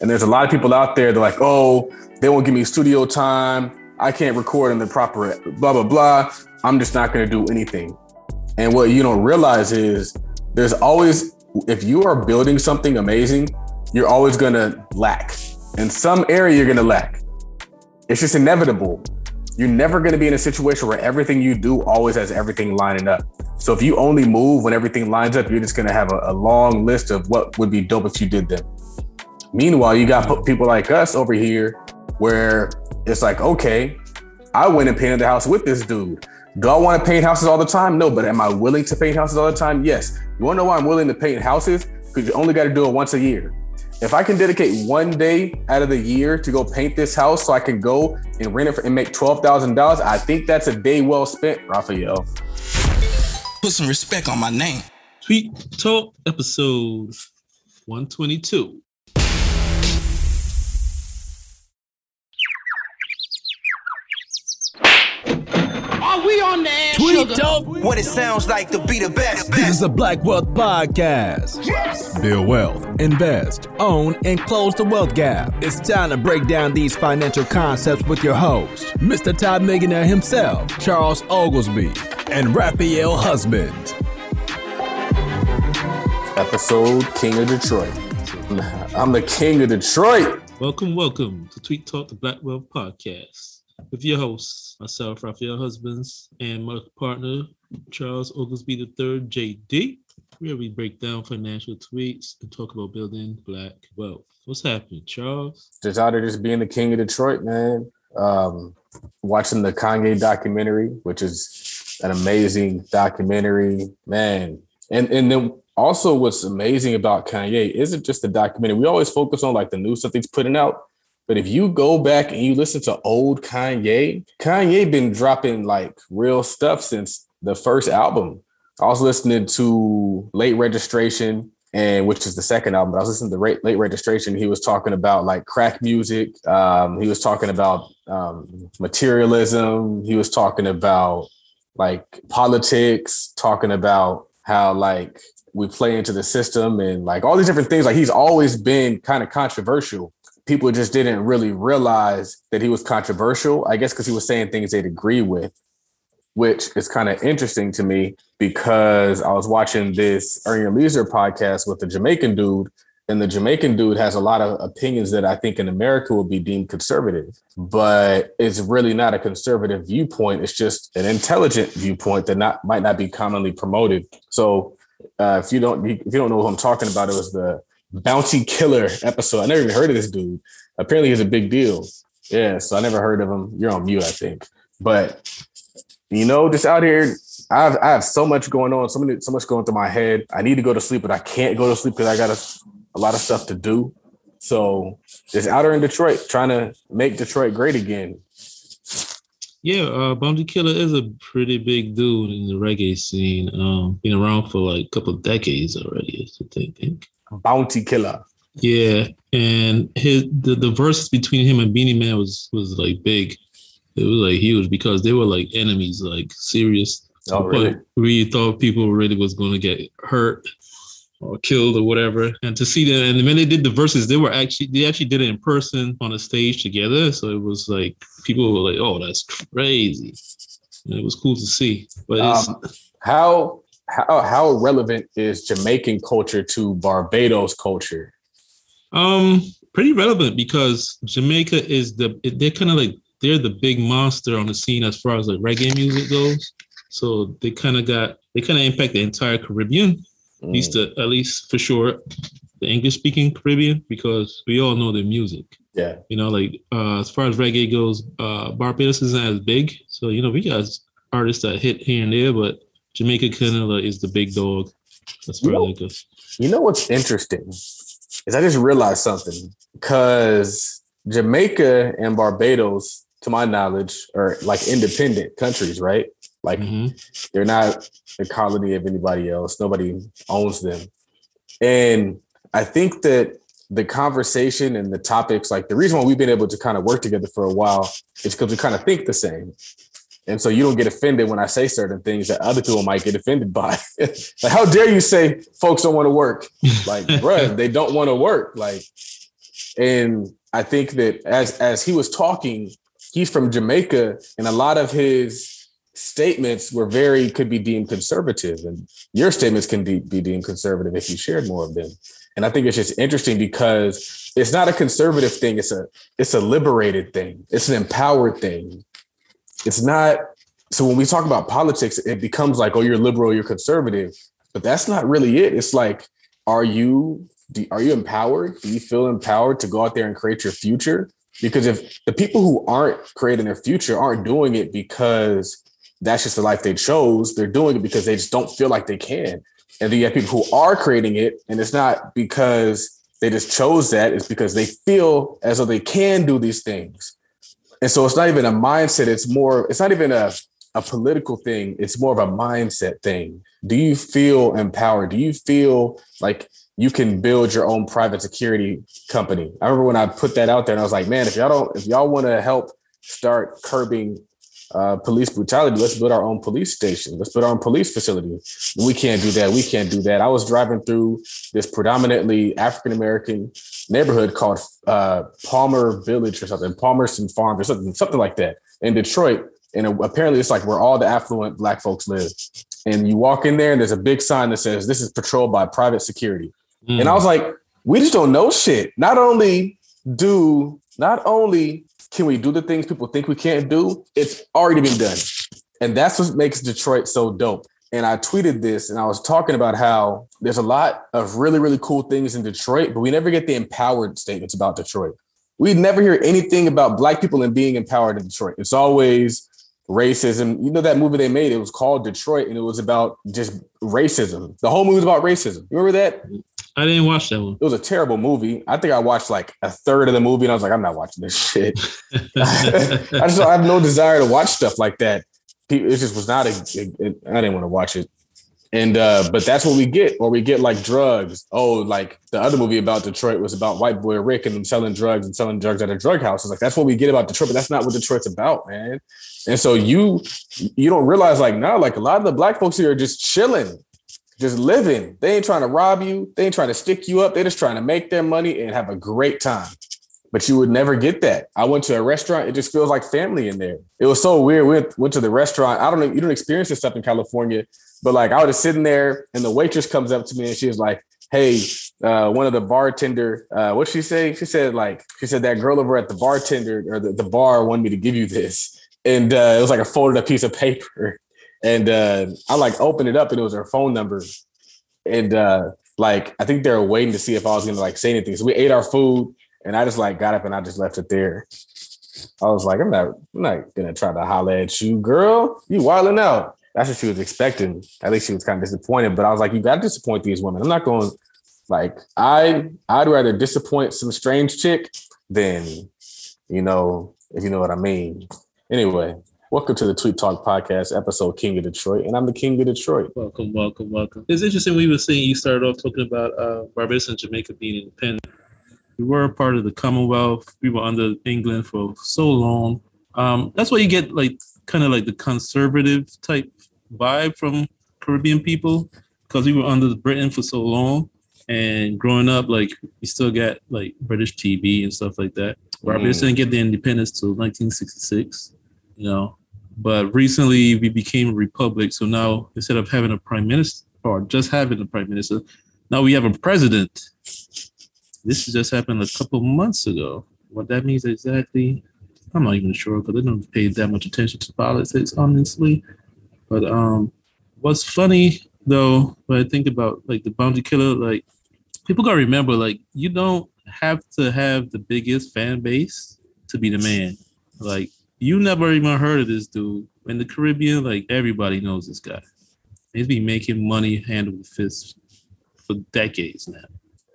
And there's a lot of people out there, they're like, oh, they won't give me studio time. I can't record in the proper blah, blah, blah. I'm just not going to do anything. And what you don't realize is there's always, if you are building something amazing, you're always going to lack. In some area, you're going to lack. It's just inevitable. You're never going to be in a situation where everything you do always has everything lining up. So if you only move when everything lines up, you're just going to have a, a long list of what would be dope if you did them. Meanwhile, you got people like us over here where it's like, okay, I went and painted the house with this dude. Do I want to paint houses all the time? No, but am I willing to paint houses all the time? Yes. You want to know why I'm willing to paint houses? Because you only got to do it once a year. If I can dedicate one day out of the year to go paint this house so I can go and rent it for, and make $12,000, I think that's a day well spent, Raphael. Put some respect on my name. Tweet Talk episode 122. The air, Tweet Talk. What it sounds like to be the best. This is a Black Wealth podcast. Yes. Build wealth, invest, own, and close the wealth gap. It's time to break down these financial concepts with your host, Mr. Todd Millionaire himself, Charles Oglesby, and Raphael Husband. Episode King of Detroit. I'm the King of Detroit. Welcome, welcome to Tweet Talk, the Black Wealth podcast with your hosts, myself, Raphael Husbands, and my partner, Charles Oglesby III, JD, where we break down financial tweets and talk about building black wealth. What's happening, Charles? Just out of just being the king of Detroit, man. Um, watching the Kanye documentary, which is an amazing documentary, man. And and then also what's amazing about Kanye isn't just the documentary. We always focus on like the new stuff he's putting out, but if you go back and you listen to old Kanye, Kanye been dropping like real stuff since the first album. I was listening to Late Registration, and which is the second album. But I was listening to Late, Late Registration. He was talking about like crack music. Um, he was talking about um, materialism. He was talking about like politics. Talking about how like we play into the system and like all these different things. Like he's always been kind of controversial people just didn't really realize that he was controversial. I guess because he was saying things they'd agree with, which is kind of interesting to me because I was watching this Earn Your Leisure podcast with the Jamaican dude, and the Jamaican dude has a lot of opinions that I think in America would be deemed conservative, but it's really not a conservative viewpoint. It's just an intelligent viewpoint that not might not be commonly promoted. So uh, if you don't if you don't know who I'm talking about, it was the Bounty Killer episode. I never even heard of this dude. Apparently, he's a big deal. Yeah, so I never heard of him. You're on mute, I think. But you know, just out here, I have, I have so much going on, so many, so much going through my head. I need to go to sleep, but I can't go to sleep because I got a, a lot of stuff to do. So just out here in Detroit, trying to make Detroit great again. Yeah, uh, Bounty Killer is a pretty big dude in the reggae scene. Um, been around for like a couple decades already, I think. Bounty Killer. Yeah, and his the, the Verzuz between him and Beenie Man was was like big. It was like huge because they were like enemies, like serious. Oh, really? We thought people really was going to get hurt or killed or whatever. And to see them, and when they did the Verzuz, they were actually they actually did it in person on a stage together. So it was like people were like, "Oh, that's crazy." And it was cool to see. But um, how how how relevant is Jamaican culture to Barbados culture? Um, pretty relevant because Jamaica is the they're kind of like they're the big monster on the scene as far as like reggae music goes. So they kind of got they kind of impact the entire Caribbean, mm. at least the, at least for sure the English speaking Caribbean because we all know their music. Yeah, you know, like uh, as far as reggae goes, uh, Barbados isn't as big. So you know, we got artists that hit here and there, but Jamaica Canela is the big dog. That's where you know, You know what's interesting is I just realized something because Jamaica and Barbados, to my knowledge, are like independent countries, right? Like mm-hmm. they're not a colony of anybody else. Nobody owns them. And I think that the conversation and the topics, like the reason why we've been able to kind of work together for a while is because we kind of think the same. And so you don't get offended when I say certain things that other people might get offended by. like, how dare you say folks don't want to work? Like, bruh, they don't want to work. Like, And I think that as as he was talking, he's from Jamaica, and a lot of his statements were very could be deemed conservative, and your statements can be, be deemed conservative if you shared more of them. And I think it's just interesting because it's not a conservative thing; it's a it's a liberated thing. It's an empowered thing. It's not. So when we talk about politics, it becomes like, oh, you're liberal, you're conservative, but that's not really it. It's like, are you do, are you empowered? Do you feel empowered to go out there and create your future? Because if the people who aren't creating their future aren't doing it because that's just the life they chose, they're doing it because they just don't feel like they can. And then you have people who are creating it, and it's not because they just chose that, it's because they feel as though they can do these things. And so it's not even a mindset, it's more, it's not even a, a political thing, it's more of a mindset thing. Do you feel empowered? Do you feel like you can build your own private security company. I remember when I put that out there and I was like, man, if y'all don't, if y'all want to help start curbing uh, police brutality, let's build our own police station. Let's build our own police facility. We can't do that. We can't do that. I was driving through this predominantly African American neighborhood called uh, Palmer Village or something, Palmerston Farms or something, something like that in Detroit. And apparently, it's like where all the affluent Black folks live. And you walk in there, and there's a big sign that says, "This is patrolled by private security." Mm. And I was like, we just don't know shit. Not only do, not only can we do the things people think we can't do, it's already been done. And that's what makes Detroit so dope. And I tweeted this and I was talking about how there's a lot of really, really cool things in Detroit, but we never get the empowered statements about Detroit. We never hear anything about Black people and being empowered in Detroit. It's always racism. You know that movie they made? It was called Detroit, and it was about just racism. The whole movie was about racism. You remember that? I didn't watch that one. It was a terrible movie. I think I watched like a third of the movie, and I was like, I'm not watching this shit. I just I have no desire to watch stuff like that. It just was not a. I didn't want to watch it. And uh, but that's what we get, or we get like drugs. Oh, like the other movie about Detroit was about white boy Rick and them selling drugs and selling drugs at a drug house. It's like that's what we get about Detroit, but that's not what Detroit's about, man. And so you you don't realize like now, like a lot of the black folks here are just chilling just living. They ain't trying to rob you. They ain't trying to stick you up. They're just trying to make their money and have a great time. But you would never get that. I went to a restaurant. It just feels like family in there. It was so weird. We went, went to the restaurant. I don't know. You don't experience this stuff in California, but like I was just sitting there and the waitress comes up to me and she was like, Hey, uh, one of the bartender, uh, what she say? She said like, she said that girl over at the bartender or the, the bar wanted me to give you this. And uh, it was like a folded up piece of paper. And uh, I like opened it up and it was her phone number. And uh, like I think they were waiting to see if I was gonna like say anything. So we ate our food and I just like got up and I just left it there. I was like, I'm not, I'm not gonna try to holler at you, girl. You wilding out. That's what she was expecting. At least she was kind of disappointed. But I was like, you gotta disappoint these women. I'm not going like I I'd rather disappoint some strange chick than, you know, if you know what I mean. Anyway, Welcome to the Tweet Talk Podcast, episode King of Detroit, and I'm the King of Detroit. Welcome, welcome, welcome. It's interesting. We were seeing you started off talking about uh, Barbados and Jamaica being independent. We were a part of the Commonwealth. We were under England for so long. Um, that's why you get like kind of like the conservative type vibe from Caribbean people because we were under Britain for so long. And growing up, like we still got like British TV and stuff like that. Barbados mm. didn't get the independence till 1966 you know. But recently we became a republic, so now instead of having a prime minister or just having a prime minister, now we have a president. This just happened a couple months ago. What that means exactly, I'm not even sure because I don't pay that much attention to politics, honestly. But um, what's funny though, when I think about like the bounty killer, like people gotta remember, like you don't have to have the biggest fan base to be the man. Like you never even heard of this dude in the Caribbean. Like everybody knows this guy. He's been making money hand over fist for decades now,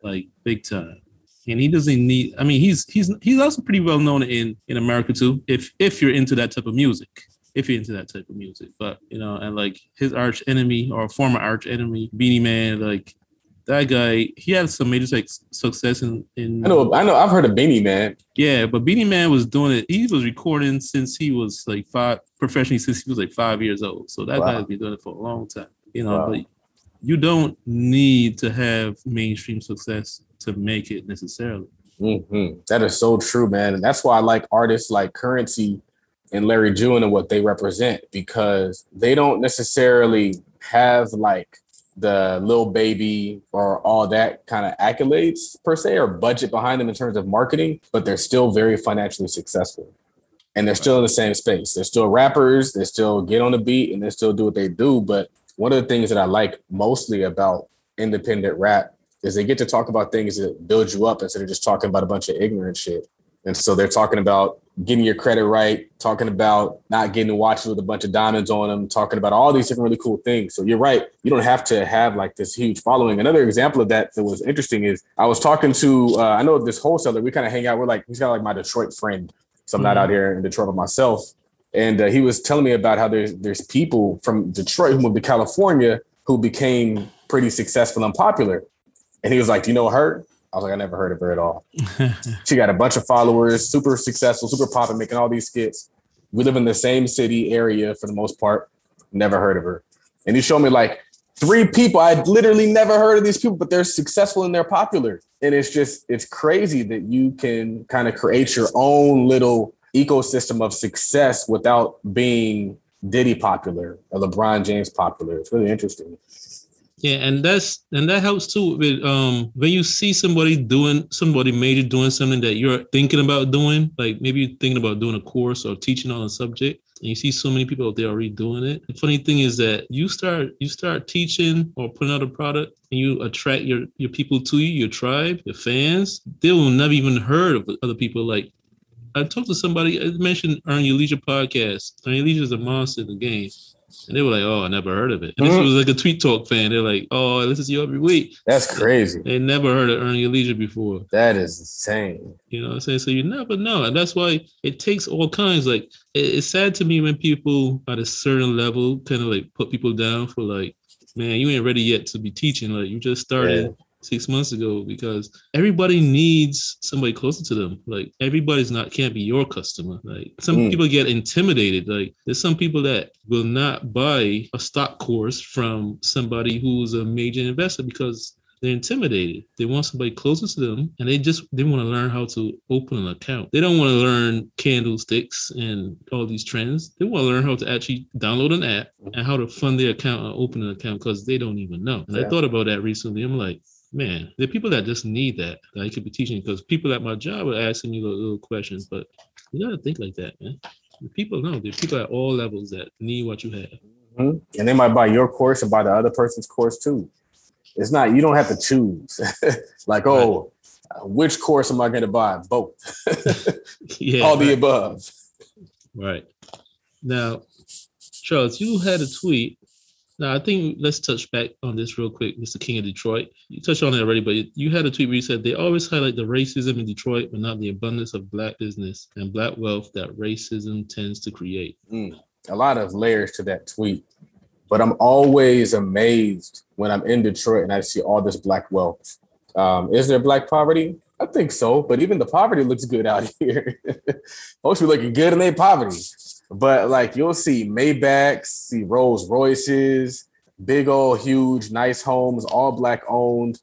like big time. And he doesn't need. I mean, he's he's he's also pretty well known in in America too. If if you're into that type of music, if you're into that type of music, but you know, and like his arch enemy or former arch enemy, Beenie Man, like that guy, he had some major like, success in, in. I know, I know, I've heard of Beenie Man. Yeah, but Beenie Man was doing it. He was recording since he was like five, professionally since he was like five years old. So that wow. guy's been doing it for a long time. You know, wow. but you don't need to have mainstream success to make it necessarily. hmm That is so true, man. And that's why I like artists like Currency and Larry June and what they represent because they don't necessarily have like the little baby or all that kind of accolades per se or budget behind them in terms of marketing, but they're still very financially successful. And they're still in the same space. They're still rappers, they still get on the beat and they still do what they do. But one of the things that I like mostly about independent rap is they get to talk about things that build you up instead of just talking about a bunch of ignorant shit. And so they're talking about getting your credit right, talking about not getting watches with a bunch of diamonds on them, talking about all these different really cool things. So you're right. You don't have to have like this huge following. Another example of that that was interesting is I was talking to uh, I know this wholesaler. We kind of hang out. We're like he's got like my Detroit friend. So I'm not out here in Detroit by myself. And uh, he was telling me about how there's there's people from Detroit who moved to California who became pretty successful and popular. And he was like, "Do you know her?" I was like, "I never heard of her at all." she got a bunch of followers, super successful, super popular, making all these skits. We live in the same city area for the most part. Never heard of her. And he showed me like three people. I literally never heard of these people, but they're successful and they're popular. And it's just, it's crazy that you can kind of create your own little ecosystem of success without being Diddy popular or LeBron James popular. It's really interesting. Yeah, and that's and that helps too with um when you see somebody doing somebody major doing something that you're thinking about doing, like maybe you're thinking about doing a course or teaching on a subject, and you see so many people out there already doing it. The funny thing is that you start you start teaching or putting out a product and you attract your your people to you, your tribe, your fans. They will never even heard of other people like I talked to somebody, I mentioned Earn Your Leisure podcast. Earn Your Leisure is a monster in the game. And they were like, oh, I never heard of it. And this Mhm. was like a Tweet Talk fan. They're like, oh, I listen to you every week. That's crazy. They never heard of Earn Your Leisure before. That is insane. You know what I'm saying? So you never know. And that's why it takes all kinds. Like, it- it's sad to me when people at a certain level kind of like put people down for like, man, you ain't ready yet to be teaching. Like, you just started Yeah. Six months ago because everybody needs somebody closer to them. Like everybody's not can't be your customer. Like some Mm. people get intimidated. Like there's some people that will not buy a stock course from somebody who's a major investor because they're intimidated. They want somebody closer to them and they just they want to learn how to open an account. They don't want to learn candlesticks and all these trends. They want to learn how to actually download an app and how to fund their account and open an account because they don't even know. And I thought about that recently. I'm like, man, there are people that just need that that I could be teaching because people at my job are asking me little, little questions, but you gotta think like that, man. The people know there are people at all levels that need what you have. Mhm. And they might buy your course and buy the other person's course too. It's not, you don't have to choose. like, oh, uh, which course am I going to buy? Both. Yeah, All the above. Right. Now, Charles, you had a tweet. Now, I think let's touch back on this real quick, Mr. King of Detroit. You touched on it already, but you had a tweet where you said they always highlight the racism in Detroit, but not the abundance of black business and black wealth that racism tends to create. Mm. A lot of layers to that tweet. But I'm always amazed when I'm in Detroit and I see all this black wealth. Um, is there black poverty? I think so, but even the poverty looks good out here. Most people looking good in their poverty. But like you'll see Maybachs, see Rolls Royces, big old huge nice homes, all black owned,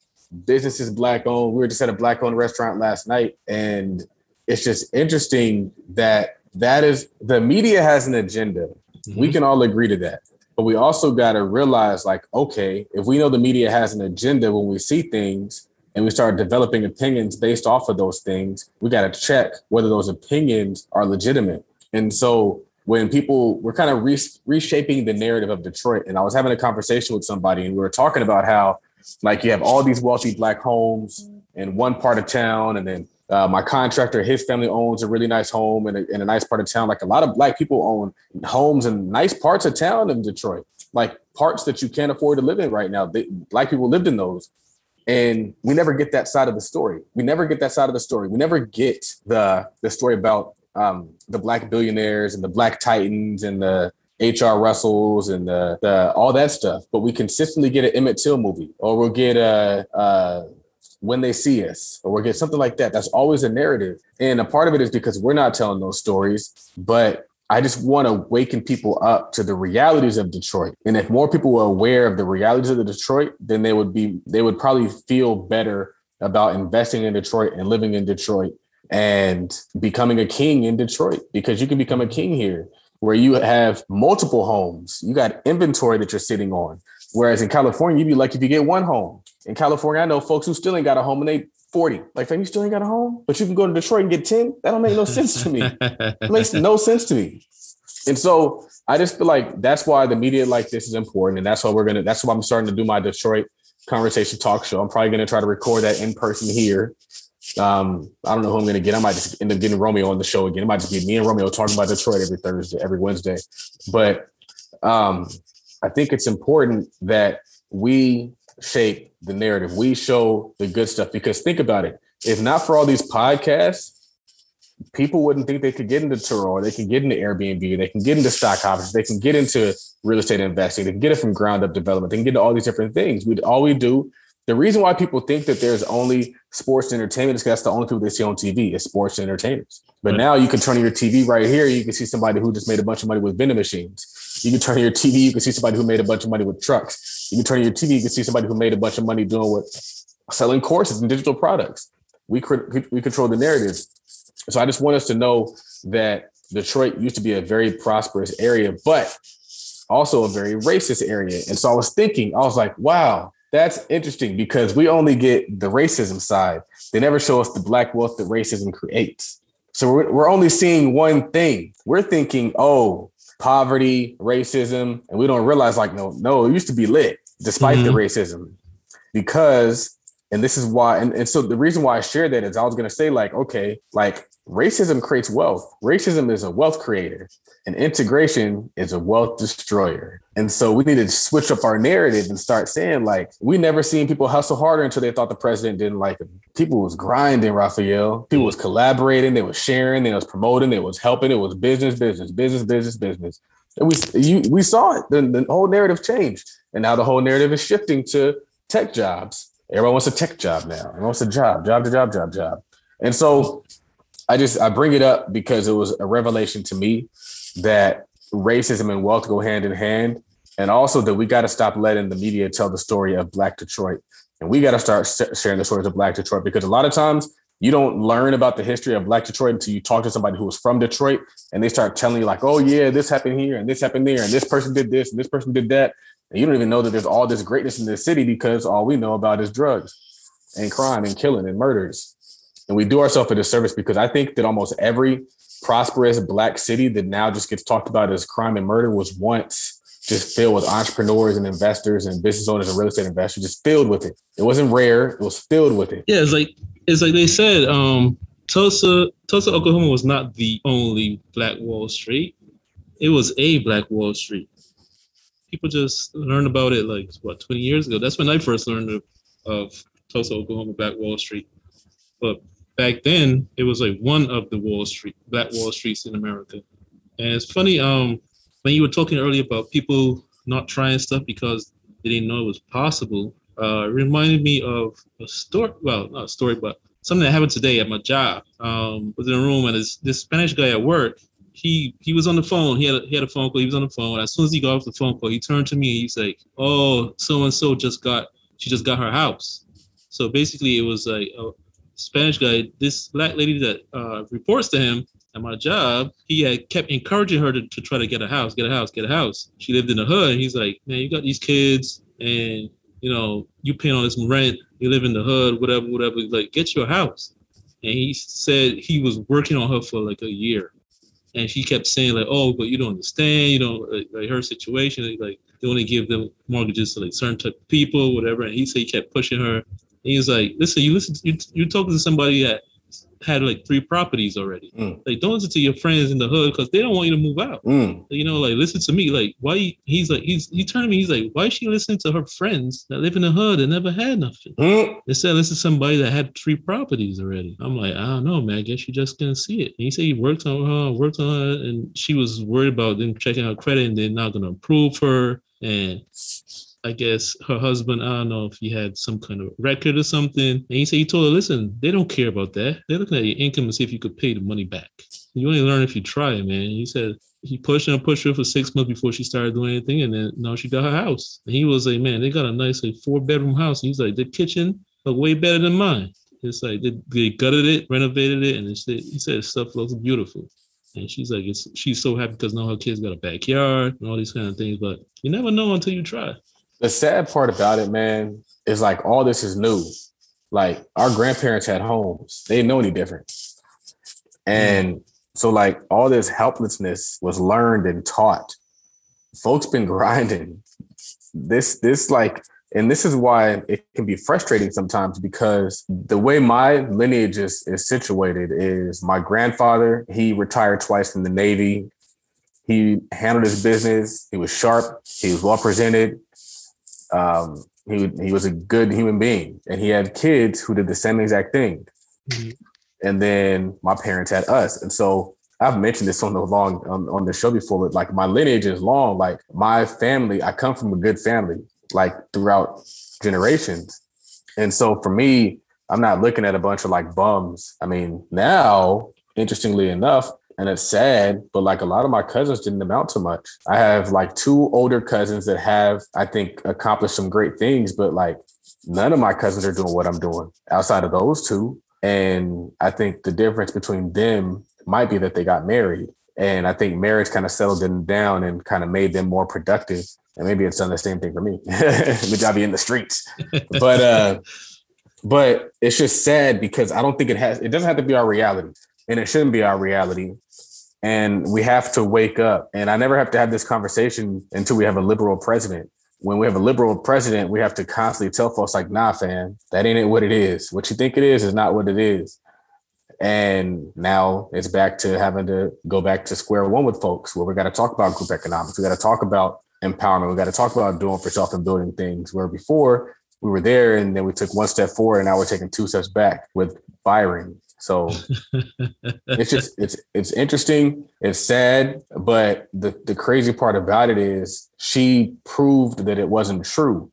businesses black owned. We were just at a black owned restaurant last night, and it's just interesting that that is the media has an agenda. We mhm. can all agree to that. But we also got to realize like, okay, if we know the media has an agenda when we see things and we start developing opinions based off of those things, we got to check whether those opinions are legitimate. And so when people were kind of re- reshaping the narrative of Detroit, and I was having a conversation with somebody, and we were talking about how, like, you have all these wealthy black homes in one part of town, and then uh, my contractor, his family owns a really nice home in a, in a nice part of town. Like a lot of black people own homes in nice parts of town in Detroit, like parts that you can't afford to live in right now. They, black people lived in those. And we never get that side of the story. We never get that side of the story. We never get the the story about um, the black billionaires and the black titans and the HR Russells and the, the all that stuff. But we consistently get an Emmett Till movie, or we'll get a, a when they see us, or we'll get something like that. That's always a narrative, and a part of it is because we're not telling those stories. But I just want to waken people up to the realities of Detroit. And if more people were aware of the realities of the Detroit, then they would be they would probably feel better about investing in Detroit and living in Detroit and becoming a king in Detroit because you can become a king here where you have multiple homes. You got inventory that you're sitting on. Whereas in California, you'd be lucky if you get one home. In California, I know folks who still ain't got a home and they 40. Like, fam, you still ain't got a home, but you can go to Detroit and get 10. That don't make no sense to me. It makes no sense to me. And so I just feel like that's why the media like this is important. And that's why we're gonna, that's why I'm starting to do my Detroit conversation talk show. I'm probably gonna try to record that in person here. Um, I don't know who I'm gonna get. I might just end up getting Romeo on the show again. It might just be me and Romeo talking about Detroit every Thursday, every Wednesday. But um, I think it's important that we shape the narrative. We show the good stuff because think about it. If not for all these podcasts, people wouldn't think they could get into Turo, they can get into Airbnb, they can get into stock options, they can get into real estate investing, they can get it from ground up development, they can get into all these different things. We all we do. The reason why people think that there's only sports entertainment is because that's the only people they see on TV is sports entertainers. But now you can turn on your TV right here, you can see somebody who just made a bunch of money with vending machines. You can turn on your TV, you can see somebody who made a bunch of money with trucks. You can turn on your TV, you can see somebody who made a bunch of money doing what selling courses and digital products. We we control the narrative. So I just want us to know that Detroit used to be a very prosperous area, but also a very racist area. And so I was thinking, I was like, wow, that's interesting because we only get the racism side. They never show us the black wealth that racism creates. So we're, we're only seeing one thing. We're thinking, oh, poverty, racism, and we don't realize like, no, no, it used to be lit despite mm-hmm. the racism because and this is why and, and so the reason why i shared that is i was going to say like okay like racism creates wealth. Racism is a wealth creator and integration is a wealth destroyer. And so we need to switch up our narrative and start saying like we never seen people hustle harder until they thought the president didn't like them. People was grinding raphael. People was collaborating. They was sharing. They was promoting. They was helping. It was business business business business business. And we you, we saw it. The, the whole narrative changed. And now the whole narrative is shifting to tech jobs. Everyone wants a tech job now. Everyone wants a job, job to job, job, job. And so I just I bring it up because it was a revelation to me that racism and wealth go hand in hand, and also that we got to stop letting the media tell the story of Black Detroit, and we got to start sharing the stories of Black Detroit because a lot of times you don't learn about the history of Black Detroit until you talk to somebody who was from Detroit, and they start telling you like, oh yeah, this happened here, and this happened there, and this person did this, and this person did that, and you don't even know that there's all this greatness in this city because all we know about is drugs and crime and killing and murders. And we do ourselves a disservice because I think that almost every prosperous black city that now just gets talked about as crime and murder was once just filled with entrepreneurs and investors and business owners and real estate investors, just filled with it. It wasn't rare; it was filled with it. Yeah, it's like it's like they said. Um, Tulsa, Tulsa, Oklahoma was not the only Black Wall Street. It was a Black Wall Street people just learned about it like what 20 years ago. That's when I first learned of, of Tulsa, Oklahoma, Black Wall Street. But back then, it was like one of the Wall Street, Black Wall Streets in America. And it's funny, um, when you were talking earlier about people not trying stuff because they didn't know it was possible, uh, it reminded me of a story. Well, not a story, but something that happened today at my job. Um, was in a room and this, this Spanish guy at work he he was on the phone. He had a, he had a phone call. He was on the phone. As soon as he got off the phone call, he turned to me and he's like, "Oh, so and so just got she just got her house." So basically, it was like Spanish guy. This black lady that uh, reports to him at my job, he had kept encouraging her to, to try to get a house, get a house, get a house. She lived in the hood. And he's like, "Man, you got these kids, and you know you paying all this rent. You live in the hood, whatever, whatever. Like, get your house." And he said he was working on her for like a year and she kept saying like, "Oh, but you don't understand. You know, like, like her situation. Like they only give them mortgages to like certain type of people, whatever." And he said he kept pushing her. He was like, "Listen, you listen. You you talking to somebody that had like three properties already. Mm. Like, don't listen to your friends in the hood because they don't want you to move out. Mm. You know, like listen to me. Like, why? He's like, he's he turned to me. He's like, why is she listening to her friends that live in the hood and never had nothing? Mm. Instead, listen to somebody that had three properties already. I'm like, I don't know, man. I guess you just gonna see it. And he said he worked on her, worked on her, and she was worried about them checking her credit and they're not gonna approve her. And I guess her husband, I don't know if he had some kind of record or something. And he said he told her, listen, they don't care about that. They're looking at your income and see if you could pay the money back. You only learn if you try, man. He said he pushed and pushed her for six months before she started doing anything, and then now she got her house. And he was like, man, they got a nice like four bedroom house. And he's like, the kitchen look way better than mine. It's like they, they gutted it, renovated it, and said, he said stuff looks beautiful. And she's like, it's, she's so happy because now her kids got a backyard and all these kind of things. But you never know until you try. The sad part about it, man, is like all this is new. Like our grandparents had homes; they didn't know any different, and so like all this helplessness was learned and taught. Folks been grinding. This this like and this is why it can be frustrating sometimes because the way my lineage is, is situated is my grandfather he retired twice from the navy he handled his business he was sharp he was well presented um, he, he was a good human being and he had kids who did the same exact thing Mhm. and then my parents had us and so I've mentioned this on the long on, on the show before, but like my lineage is long. Like my family, I come from a good family, like throughout generations. And so for me, I'm not looking at a bunch of like bums. I mean, now, interestingly enough, and it's sad, but like a lot of my cousins didn't amount to much. I have like two older cousins that have, I think, accomplished some great things, but like none of my cousins are doing what I'm doing outside of those two. And I think the difference between them might be that they got married. And I think marriage kind of settled them down and kind of made them more productive. And maybe it's done the same thing for me. Maybe I'll be in the streets. But uh but it's just sad because I don't think it has it doesn't have to be our reality. And it shouldn't be our reality. And we have to wake up. And I never have to have this conversation until we have a liberal president. When we have a liberal president, we have to constantly tell folks like, nah, fam, that ain't it what it is. What you think it is is not what it is. And now it's back to having to go back to square one with folks where we got to talk about group economics. We got to talk about empowerment. We got to talk about doing for self and building things where before we were there and then we took one step forward and now we're taking two steps back with firing. So it's just it's it's interesting. It's sad, but the the crazy part about it is she proved that it wasn't true.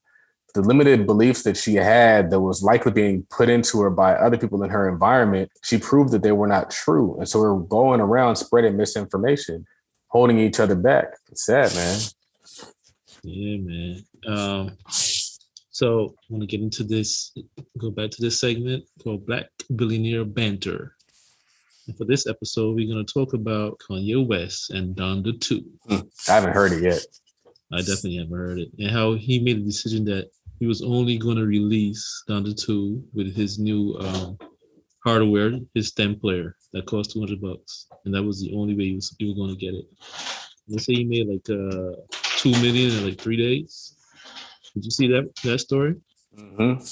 The limited beliefs that she had that was likely being put into her by other people in her environment, she proved that they were not true. And so we're going around spreading misinformation, holding each other back. It's sad, man. Yeah, man. Um, so I want to get into this, go back to this segment called Black Billionaire Banter. And for this episode, we're going to talk about Kanye West and Donda 2. I haven't heard it yet. I definitely haven't heard it. And how he made a decision that he was only going to release Donda 2 with his new um, hardware, his stem player that cost 200 bucks. And that was the only way he was, he was going to get it. They say he made like uh, 2 million in like three days. Did you see that that story? Mm-hmm.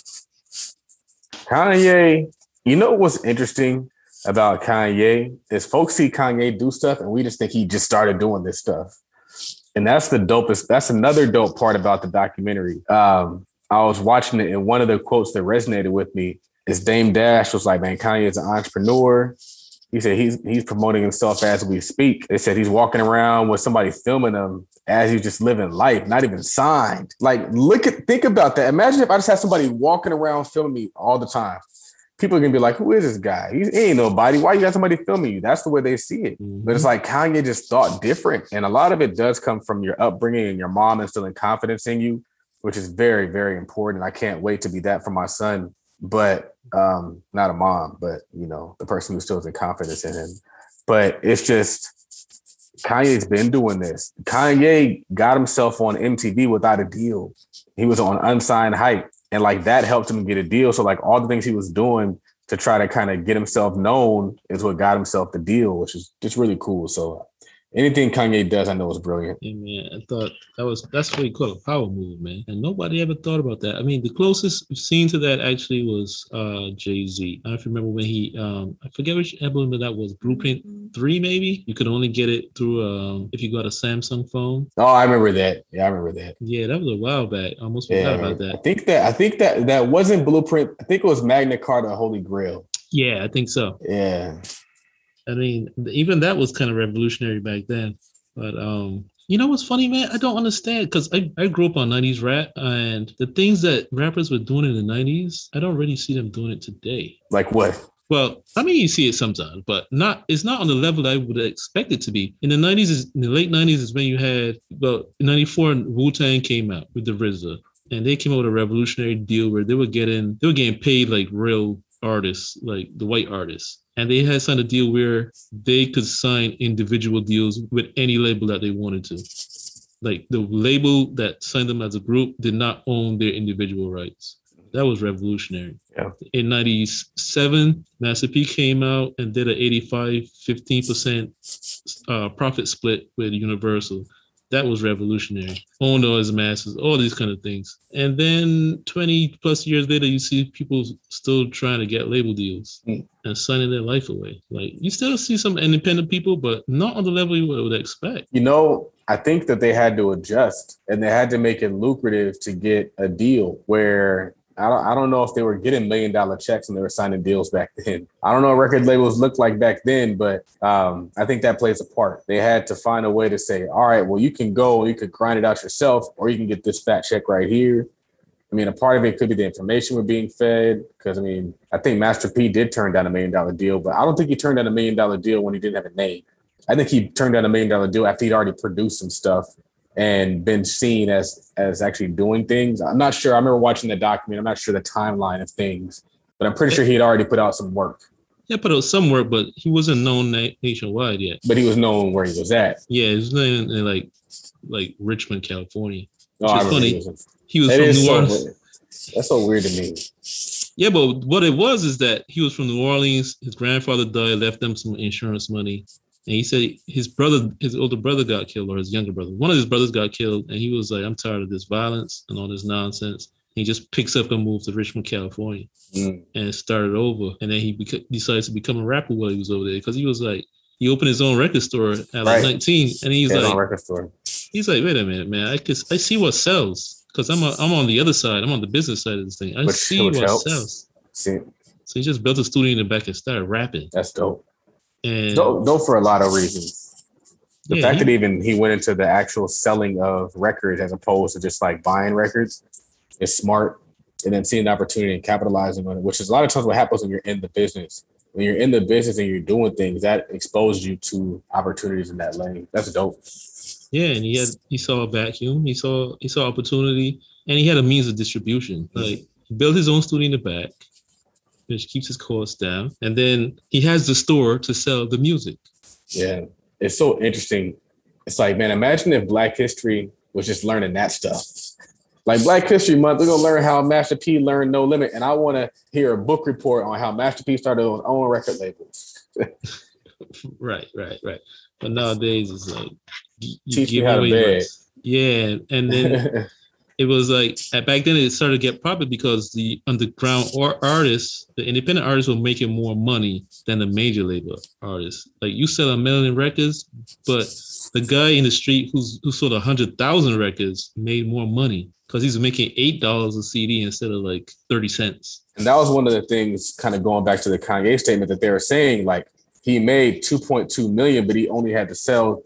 Kanye, you know what's interesting about Kanye is folks see Kanye do stuff and we just think he just started doing this stuff. And that's the dopest. That's another dope part about the documentary. Um, I was watching it, and one of the quotes that resonated with me is Dame Dash was like, "Man, Kanye is an entrepreneur." He said he's he's promoting himself as we speak. They said he's walking around with somebody filming him as he's just living life, not even signed. Like, look at think about that. Imagine if I just had somebody walking around filming me all the time. People are gonna be like, "Who is this guy? He ain't nobody. Why you got somebody filming you?" That's the way they see it. Mm-hmm. But it's like Kanye just thought different, and a lot of it does come from your upbringing and your mom instilling confidence in you, which is very, very important. I can't wait to be that for my son, but um, not a mom, but you know, the person who instills the confidence in him. But it's just Kanye's been doing this. Kanye got himself on MTV without a deal. He was on unsigned hype, and like that helped him get a deal. So like all the things he was doing to try to kind of get himself known is what got himself the deal, which is just really cool. So anything Kanye does, I know is brilliant. Yeah, man. I thought that was that's what you call a power move, man. And nobody ever thought about that. I mean, the closest scene to that actually was uh Jay Z. I don't remember when he um I forget which album that was. Blueprint three, maybe. You could only get it through um if you got a Samsung phone. Oh, I remember that. Yeah, I remember that. Yeah, that was a while back. I almost forgot Yeah, about I think that I think that that wasn't Blueprint. I think it was Magna Carta, Holy Grail. Yeah, I think so. Yeah, I mean, even that was kind of revolutionary back then. But um, you know what's funny, man? I don't understand because I, I grew up on 90s rap and the things that rappers were doing in the 90s, I don't really see them doing it today. like what? Well, I mean, you see it sometimes, but not. It's not on the level I would expect it to be. In the '90s, is in the late '90s is when you had well, in '94, Wu Tang came out with the RZA, and they came out with a revolutionary deal where they were getting they were getting paid like real artists, like the white artists. And they had signed a deal where they could sign individual deals with any label that they wanted to. Like the label that signed them as a group did not own their individual rights. That was revolutionary. Yeah. In 97, Master P came out and did an 85, 15% uh, profit split with Universal. That was revolutionary. Owned all his masters, all these kind of things. And then 20 plus years later, you see people still trying to get label deals Mm. and signing their life away. Like you still see some independent people, but not on the level you would expect. You know, I think that they had to adjust and they had to make it lucrative to get a deal where I don't, I don't know if they were getting million dollar checks and they were signing deals back then. I don't know what record labels looked like back then, but um, I think that plays a part. They had to find a way to say, all right, well, you can go, you could grind it out yourself, or you can get this fat check right here. I mean, a part of it could be the information we're being fed. Because I mean, I think Master P did turn down a million dollar deal, but I don't think he turned down a million dollar deal when he didn't have a name. I think he turned down a million dollar deal after he'd already produced some stuff and been seen as as actually doing things. I'm not sure. I remember watching the document. I'm not sure the timeline of things, but I'm pretty sure he had already put out some work. Yeah, put out some work, but he wasn't known na- nationwide yet. But he was known where he was at. Yeah, he was in, in like like Richmond, California. Oh, I is funny. he was- He was from New so Orleans. weird. That's so weird to me. Yeah, but what it was is that he was from New Orleans. His grandfather died, left them some insurance money. And he said his brother, his older brother got killed, or his younger brother. One of his brothers got killed. And he was like, I'm tired of this violence and all this nonsense. He just picks up and moves to Richmond, California Mm. and started over. And then he beca- decides to become a rapper while he was over there because he was like, he opened his own record store at like Right. 19. And he's like, record store. he's like, wait a minute, man. I could, I see what sells because I'm, a, I'm on the other side. I'm on the business side of this thing. I Which- see which what helps. sells. See, So he just built a studio in the back and started rapping. that's dope. And Dope, dope for a lot of reasons. The yeah, fact he- that even he went into the actual selling of records as opposed to just like buying records is smart. And then seeing the opportunity and capitalizing on it, which is a lot of times what happens when you're in the business. When you're in the business and you're doing things, that exposes you to opportunities in that lane. That's dope. yeah, and he had he saw a vacuum, he saw he saw opportunity, and he had a means of distribution. Mm. Like he built his own studio in the back, keeps his costs down, and then he has the store to sell the music. Yeah. It's so interesting. It's like, man, imagine if Black History was just learning that stuff. Like Black History Month, we're gonna learn how Master P learned No Limit, and I want to hear a book report on how Master P started his own record label. Right, right, right. But nowadays it's like you, you Teach me how to beg. Yeah, and then it was like at- back then it started to get popular because the underground or artists, the independent artists were making more money than the major label artists. Like you sell a million records, but the guy in the street who's who sold a hundred thousand records made more money because he's making eight dollars a CD instead of like thirty cents. and that was one of the things, kind of going back to the Kanye statement that they were saying, like he made 2.2 million, but he only had to sell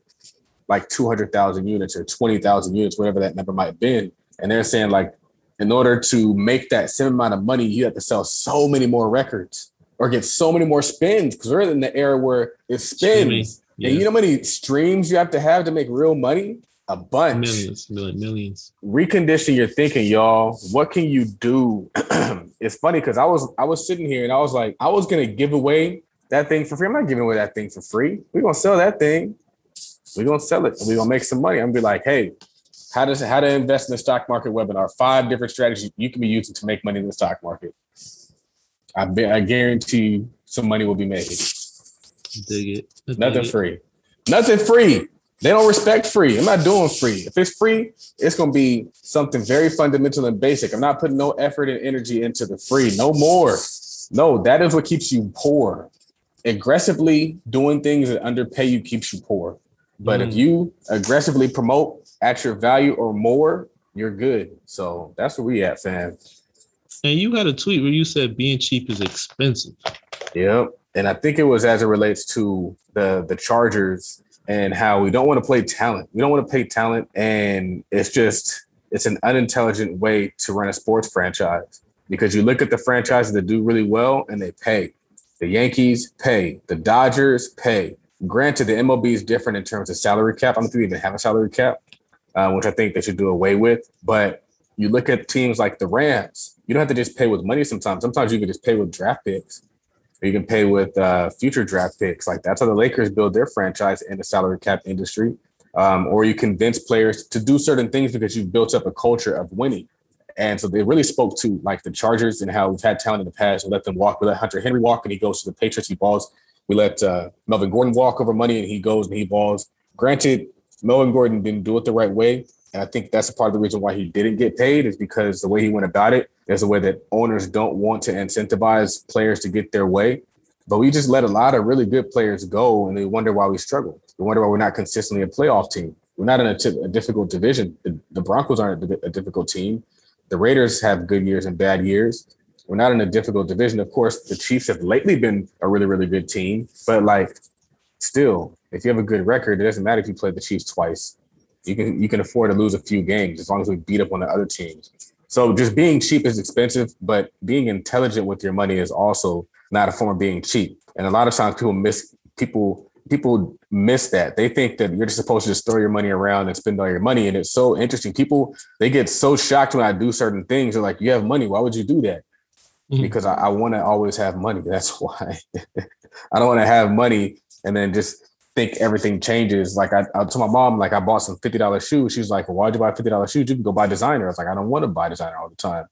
like 200,000 units or 20,000 units, whatever that number might have been. And they're saying like, in order to make that same amount of money, you have to sell so many more records or get so many more spins because we're in the era where it spins. Yeah, And you know how many streams you have to have to make real money? A bunch. millions, million, millions. Recondition your thinking, y'all. What can you do? it's funny because I was I was sitting here and I was like, I was gonna give away that thing for free. I'm not giving away that thing for free. We're gonna sell that thing. We're gonna sell it. and We're gonna make some money. I'm gonna be like, hey, how does how to invest in the stock market webinar? Five different strategies you can be using to make money in the stock market. I be, I guarantee you some money will be made. Dig it. Dig Nothing it. free. Nothing free. They don't respect free. I'm not doing free. If it's free, it's going to be something very fundamental and basic. I'm not putting no effort and energy into the free. No more. No, that is what keeps you poor. Aggressively doing things that underpay you keeps you poor. But if Mm. you aggressively promote at your value or more, you're good. So that's where we at, fam. And you had a tweet where you said being cheap is expensive. Yep. And I think it was as it relates to the the Chargers and how we don't want to play talent. We don't want to pay talent, and it's just it's an unintelligent way to run a sports franchise because you look at the franchises that do really well and they pay. The Yankees pay. The Dodgers pay. Granted, the MLB is different in terms of salary cap. I don't think we even have a salary cap, uh, which I think they should do away with. But you look at teams like the Rams, you don't have to just pay with money sometimes. Sometimes you can just pay with draft picks. Or you can pay with uh, future draft picks. Like that's how the Lakers build their franchise in the salary cap industry. Um, or you convince players to do certain things because you've built up a culture of winning. And so they really spoke to like the Chargers and how we've had talent in the past. We let them walk. We let Hunter Henry walk and he goes to the Patriots. He balls. We let uh, Melvin Gordon walk over money and he goes and he balls. Granted, Melvin Gordon didn't do it the right way. And I think that's a part of the reason why he didn't get paid is because the way he went about it is a way that owners don't want to incentivize players to get their way. But we just let a lot of really good players go and they wonder why we struggle. We wonder why we're not consistently a playoff team. We're not in a, t- a difficult division. The, the Broncos aren't a difficult team. The Raiders have good years and bad years. We're not in a difficult division. Of course, the Chiefs have lately been a really, really good team, but like still, if you have a good record, it doesn't matter if you play the Chiefs twice. You can you can afford to lose a few games as long as we beat up on the other teams. So just being cheap is expensive, but being intelligent with your money is also not a form of being cheap. And a lot of times people miss people people miss that. They think that you're just supposed to just throw your money around and spend all your money. And it's so interesting. People they get so shocked when I do certain things. They're like, "You have money. Why would you do that?" Mm-hmm. Because I, I want to always have money. That's why. I don't want to have money and then just think everything changes. Like I, I told my mom, like I bought some fifty dollars shoes. She's like, well, "Why'd you buy fifty dollars shoes? You can go buy designer." I was like, "I don't want to buy designer all the time."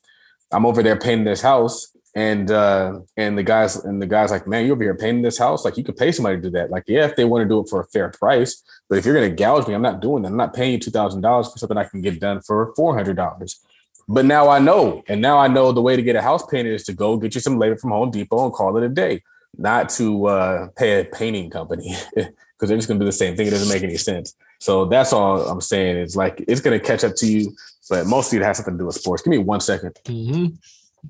I'm over there painting this house and uh and the guys and the guys like man you over here painting this house like you could pay somebody to do that like yeah if they want to do it for a fair price but if you're to gouge me i'm not doing that i'm not paying you $2000 for something i can get done for $400 but now i know and now i know the way to get a house painted is to go get you some labor from home depot and call it a day not to uh pay a painting company because they're just going to do the same thing it doesn't make any sense so that's all i'm saying is like it's going to catch up to you but mostly it has something to do with sports give me one second. Mm-hmm.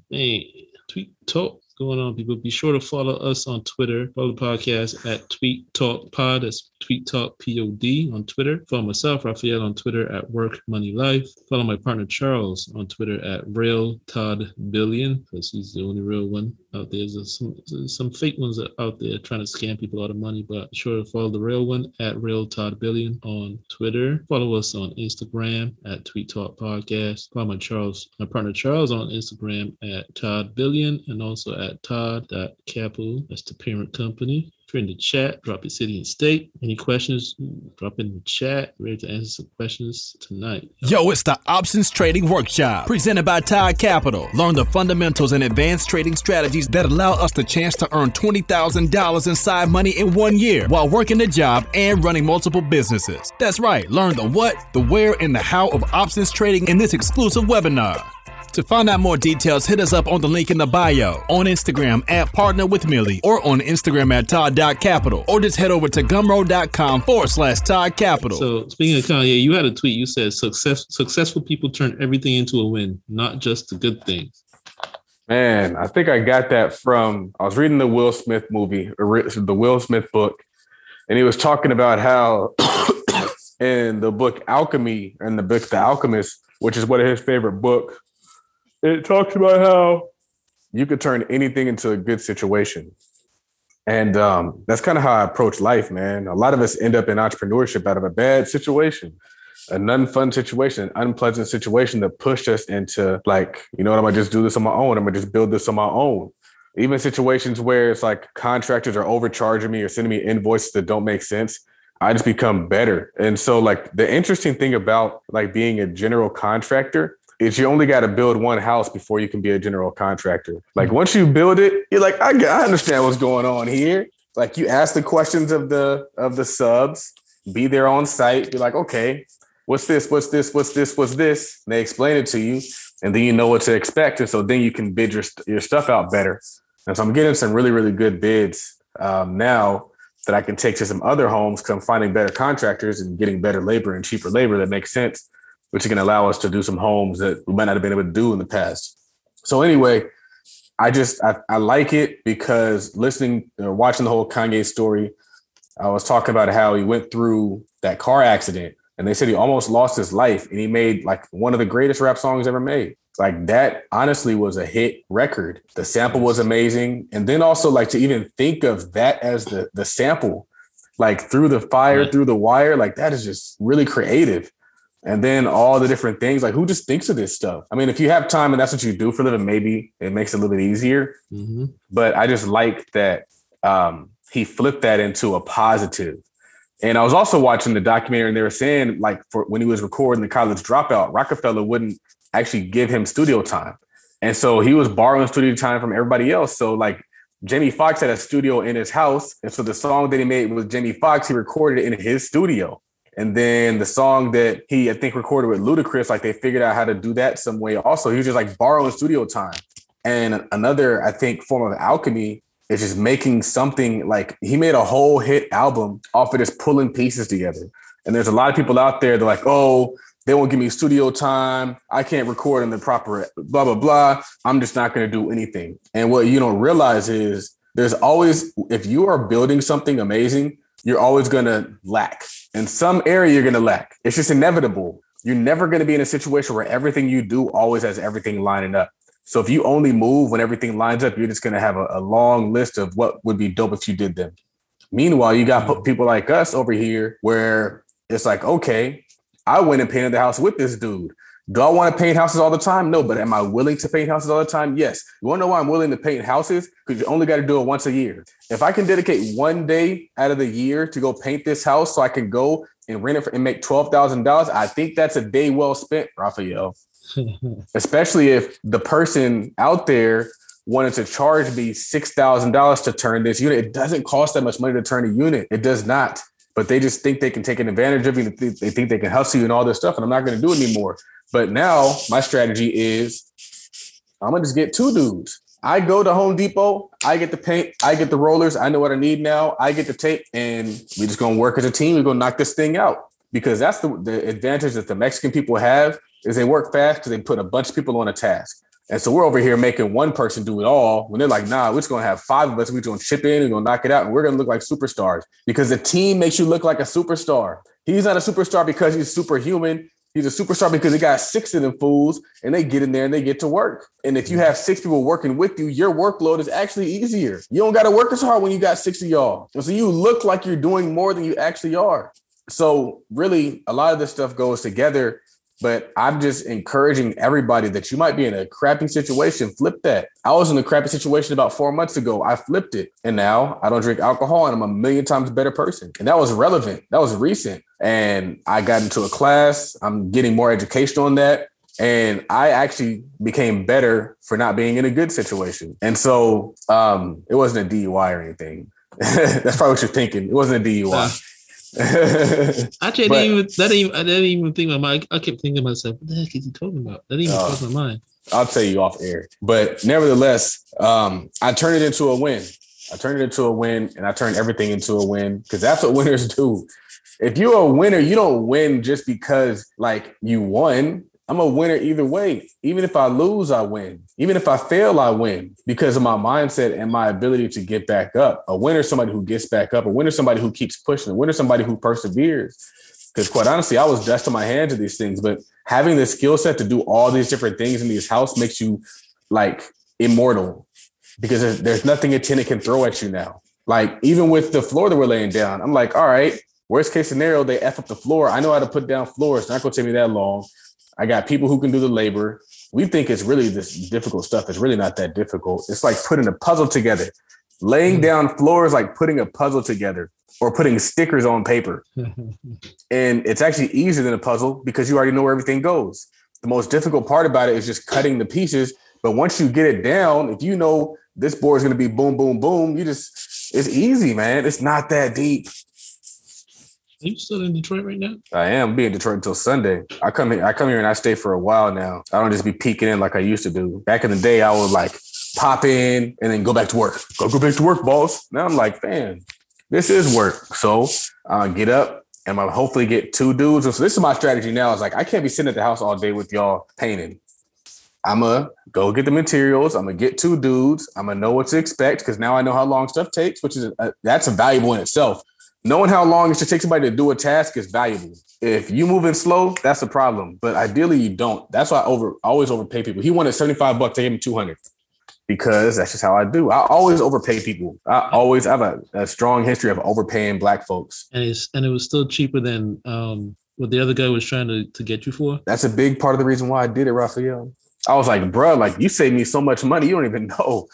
Hey Tweet Talk going on, people. Be sure to follow us on Twitter. Follow the podcast at Tweet Talk Pod. That's Tweet Talk Pod on Twitter. Follow myself, Raphael, on Twitter at Work Money Life. Follow my partner Charles on Twitter at Real Todd Billion because he's the only real one out there. There's some some fake ones out there trying to scam people out of money, but sure to follow the real one at Real Todd Billion on Twitter. Follow us on Instagram at Tweet Talk Podcast. Follow my Charles, my partner Charles on Instagram at Todd Billion and also at Todd.Capital. That's the parent company. You're in the chat, drop your city and state. Any questions, drop in the chat. Ready to answer some questions tonight. Yo, it's the Options Trading Workshop presented by Todd Capital. Learn the fundamentals and advanced trading strategies that allow us the chance to earn $20,000 in side money in one year while working a job and running multiple businesses. That's right. Learn the what, the where, and the how of options trading in this exclusive webinar. To find out more details, hit us up on the link in the bio, on Instagram at Partner with Millie, or on Instagram at Todd.Capital, or just head over to gumroad.com forward slash Todd Capital. So speaking of Kanye, you had a tweet. You said success successful people turn everything into a win, not just the good things. Man, I think I got that from I was reading the Will Smith movie, the Will Smith book, and he was talking about how in the book Alchemy and the book The Alchemist, which is one of his favorite book, it talks about how you could turn anything into a good situation. And um, that's kind of how I approach life, man. A lot of us end up in entrepreneurship out of a bad situation, an unfun situation, an unpleasant situation that pushed us into like, you know what, I'm gonna just do this on my own. I'm gonna just build this on my own. Even situations where it's like contractors are overcharging me or sending me invoices that don't make sense. I just become better. And so like the interesting thing about like being a general contractor is you only got to build one house before you can be a general contractor. Like once you build it, you're like, I, I understand what's going on here. Like you ask the questions of the of the subs, be there on site. You're like, okay, what's this? What's this? What's this? What's this? And they explain it to you, and then you know what to expect, and so then you can bid your your stuff out better. And so I'm getting some really really good bids um, now that I can take to some other homes because I'm finding better contractors and getting better labor and cheaper labor that makes sense which is going to allow us to do some homes that we might not have been able to do in the past. So anyway, I just I, I like it because listening or watching the whole Kanye story, I was talking about how he went through that car accident and they said he almost lost his life and he made like one of the greatest rap songs ever made. Like that honestly was a hit record. The sample was amazing. And then also like to even think of that as the the sample, like through the fire, through the wire, like that is just really creative. And then all the different things, like who just thinks of this stuff? I mean, if you have time and that's what you do for a living, maybe it makes it a little bit easier. Mhm. But I just like that um, he flipped that into a positive. And I was also watching the documentary, and they were saying, like, for when he was recording the college dropout, Rockefeller wouldn't actually give him studio time. And so he was borrowing studio time from everybody else. So, like, Jamie Foxx had a studio in his house. And so the song that he made with Jamie Foxx, he recorded it in his studio. And then the song that he, I think, recorded with Ludacris, like they figured out how to do that some way. Also, he was just like borrowing studio time. And another, I think, form of alchemy is just making something like he made a whole hit album off of just pulling pieces together. And there's a lot of people out there, they're like, oh, they won't give me studio time. I can't record in the proper blah, blah, blah. I'm just not going to do anything. And what you don't realize is there's always, if you are building something amazing, you're always going to lack. In some area, you're going to lack. It's just inevitable. You're never going to be in a situation where everything you do always has everything lining up. So if you only move when everything lines up, you're just going to have a, a long list of what would be dope if you did them. Meanwhile, you got people like us over here where it's like, okay, I went and painted the house with this dude. Do I want to paint houses all the time? No, but am I willing to paint houses all the time? Yes. You want to know why I'm willing to paint houses? Because you only got to do it once a year. If I can dedicate one day out of the year to go paint this house so I can go and rent it for, and make $12,000, I think that's a day well spent, Raphael. Especially if the person out there wanted to charge me $6,000 to turn this unit. It doesn't cost that much money to turn a unit. It does not. But they just think they can take an advantage of you. They think- They think they can hustle you and all this stuff. And I'm not going to do it anymore. But now my strategy is I'm to just get two dudes. I go to Home Depot. I get the paint. I get the rollers. I know what I need now. I get the tape. And we just to work as a team. We're to knock this thing out. Because that's the, the advantage that the Mexican people have is they work fast because they put a bunch of people on a task. And so we're over here making one person do it all when they're like, nah, we're just gonna have five of us. We're gonna chip in and gonna knock it out, and we're gonna look like superstars because the team makes you look like a superstar. He's not a superstar because he's superhuman. He's a superstar because he got six of them fools and they get in there and they get to work. And if you have six people working with you, your workload is actually easier. You don't got to work as hard when you got six of y'all. And so you look like you're doing more than you actually are. So really, a lot of this stuff goes together. But I'm just encouraging everybody that you might be in a crappy situation. Flip that. I was in a crappy situation about four months ago. I flipped it. And now I don't drink alcohol and I'm a million times better person. And that was relevant. That was recent. And I got into a class. I'm getting more education on that. And I actually became better for not being in a good situation. And so um, it wasn't a DUI or anything. That's probably what you're thinking. It wasn't a DUI. Actually, I But- didn't even that didn't even, I didn't even think my mind. I kept thinking to myself, what the heck is he talking about? That didn't even Oh. cross my mind. I'll tell you off air. But nevertheless, um, I turned it into a win. I turned it into a win and I turned everything into a win because that's what winners do. If you're a winner, you don't win just because like you won. I'm a winner either way. Even if I lose, I win. Even if I fail, I win because of my mindset and my ability to get back up. A winner is somebody who gets back up. A winner is somebody who keeps pushing. A winner is somebody who perseveres. Because quite honestly, I was dust to my hands of these things, but having the skill set to do all these different things in this house makes you like immortal because there's, there's nothing a tenant can throw at you now. Like even with the floor that we're laying down, I'm like, all right, worst case scenario, they F up the floor. I know how to put down floors. It's not going to take me that long. I got people who can do the labor. We think it's really this difficult stuff. It's really not that difficult. It's like putting a puzzle together. Laying mm. down floors like putting a puzzle together or putting stickers on paper. And it's actually easier than a puzzle because you already know where everything goes. The most difficult part about it is just cutting the pieces. But once you get it down, if you know this board is going to be boom, boom, boom, you just, it's easy, man. It's not that deep. Are you still in Detroit right now? I am being Detroit until Sunday. I come here, I come here and I stay for a while now. I don't just be peeking in like I used to do. Back in the day, I would like pop in and then go back to work. Go go back to work, boss. Now I'm like, man, this is work. So I get up and I hopefully get two dudes. So this is my strategy now. Is like I can't be sitting at the house all day with y'all painting. I'm gonna go get the materials. I'm gonna get two dudes. I'm gonna know what to expect because now I know how long stuff takes, which is uh that's a valuable in itself. Knowing how long it should take somebody to do a task is valuable. If you moving slow, that's a problem. But ideally, you don't. That's why I over I always overpay people. He wanted 75 bucks, I gave him 200 because that's just how I do. I always overpay people. I always have a, a strong history of overpaying black folks. And it's and it was still cheaper than um what the other guy was trying to, to get you for? That's a big part of the reason why I did it, Raphael. I was like, bro, like you saved me so much money, you don't even know.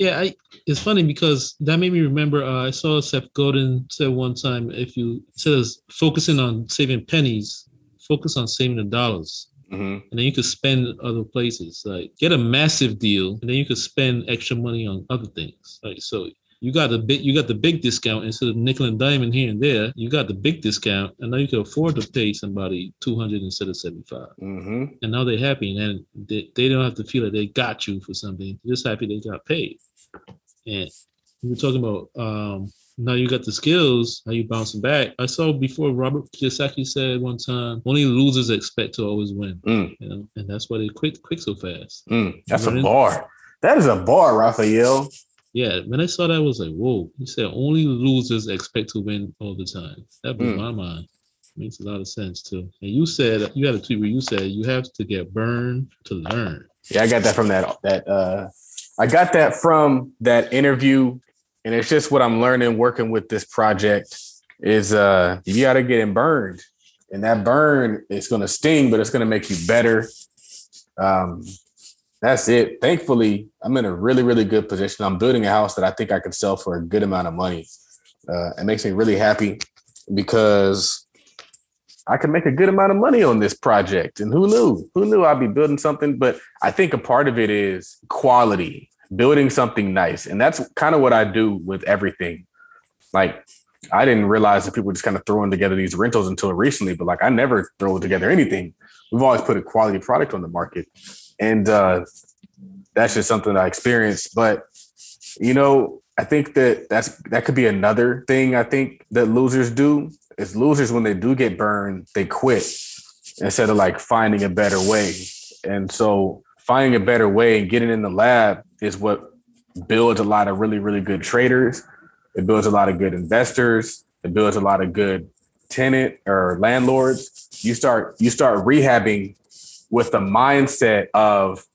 Yeah, I, it's funny because that made me remember. Uh, I saw Seth Godin said one time, if you says focusing on saving pennies, focus on saving the dollars, Mhm. and then you could spend other places. Like get a massive deal, and then you could spend extra money on other things. Like so, you got the big, you got the big discount instead of nickel and diamond here and there. You got the big discount, and now you can afford to pay somebody two hundred instead of seventy five. hmm And now they're happy, and they, they don't have to feel that they got you for something. They're just happy they got paid. And we were talking about um, now you got the skills, how you bouncing back. I saw before Robert Kiyosaki said one time, only losers expect to always win. Mm. You know, and that's why they quit quit so fast. Mm. That's a bar. That is a bar, Raphael. Yeah, when I saw that, I was like, whoa. He said only losers expect to win all the time. That blew Mm. my mind. Makes a lot of sense too. And you said you had a tweet where you said you have to get burned to learn. Yeah, I got that from that that uh I got that from that interview and it's just what I'm learning working with this project is uh you got to get burned and that burn is to sting but it's to make you better. Um that's it. Thankfully, I'm in a really really good position. I'm building a house that I think I could sell for a good amount of money. Uh it makes me really happy because I could make a good amount of money on this project. And who knew? Who knew I'd be building something? But I think a part of it is quality, building something nice. And that's kind of what I do with everything. Like, I didn't realize that people were just kind of throwing together these rentals until recently, but like, I never throw together anything. We've always put a quality product on the market. And uh, that's just something I experienced. But, you know, I think that that's that could be another thing I think that losers do is losers when they do get burned, they quit instead of like finding a better way. And so finding a better way and getting in the lab is what builds a lot of really, really good traders. It builds a lot of good investors. It builds a lot of good tenant or landlords. You start you start rehabbing with the mindset of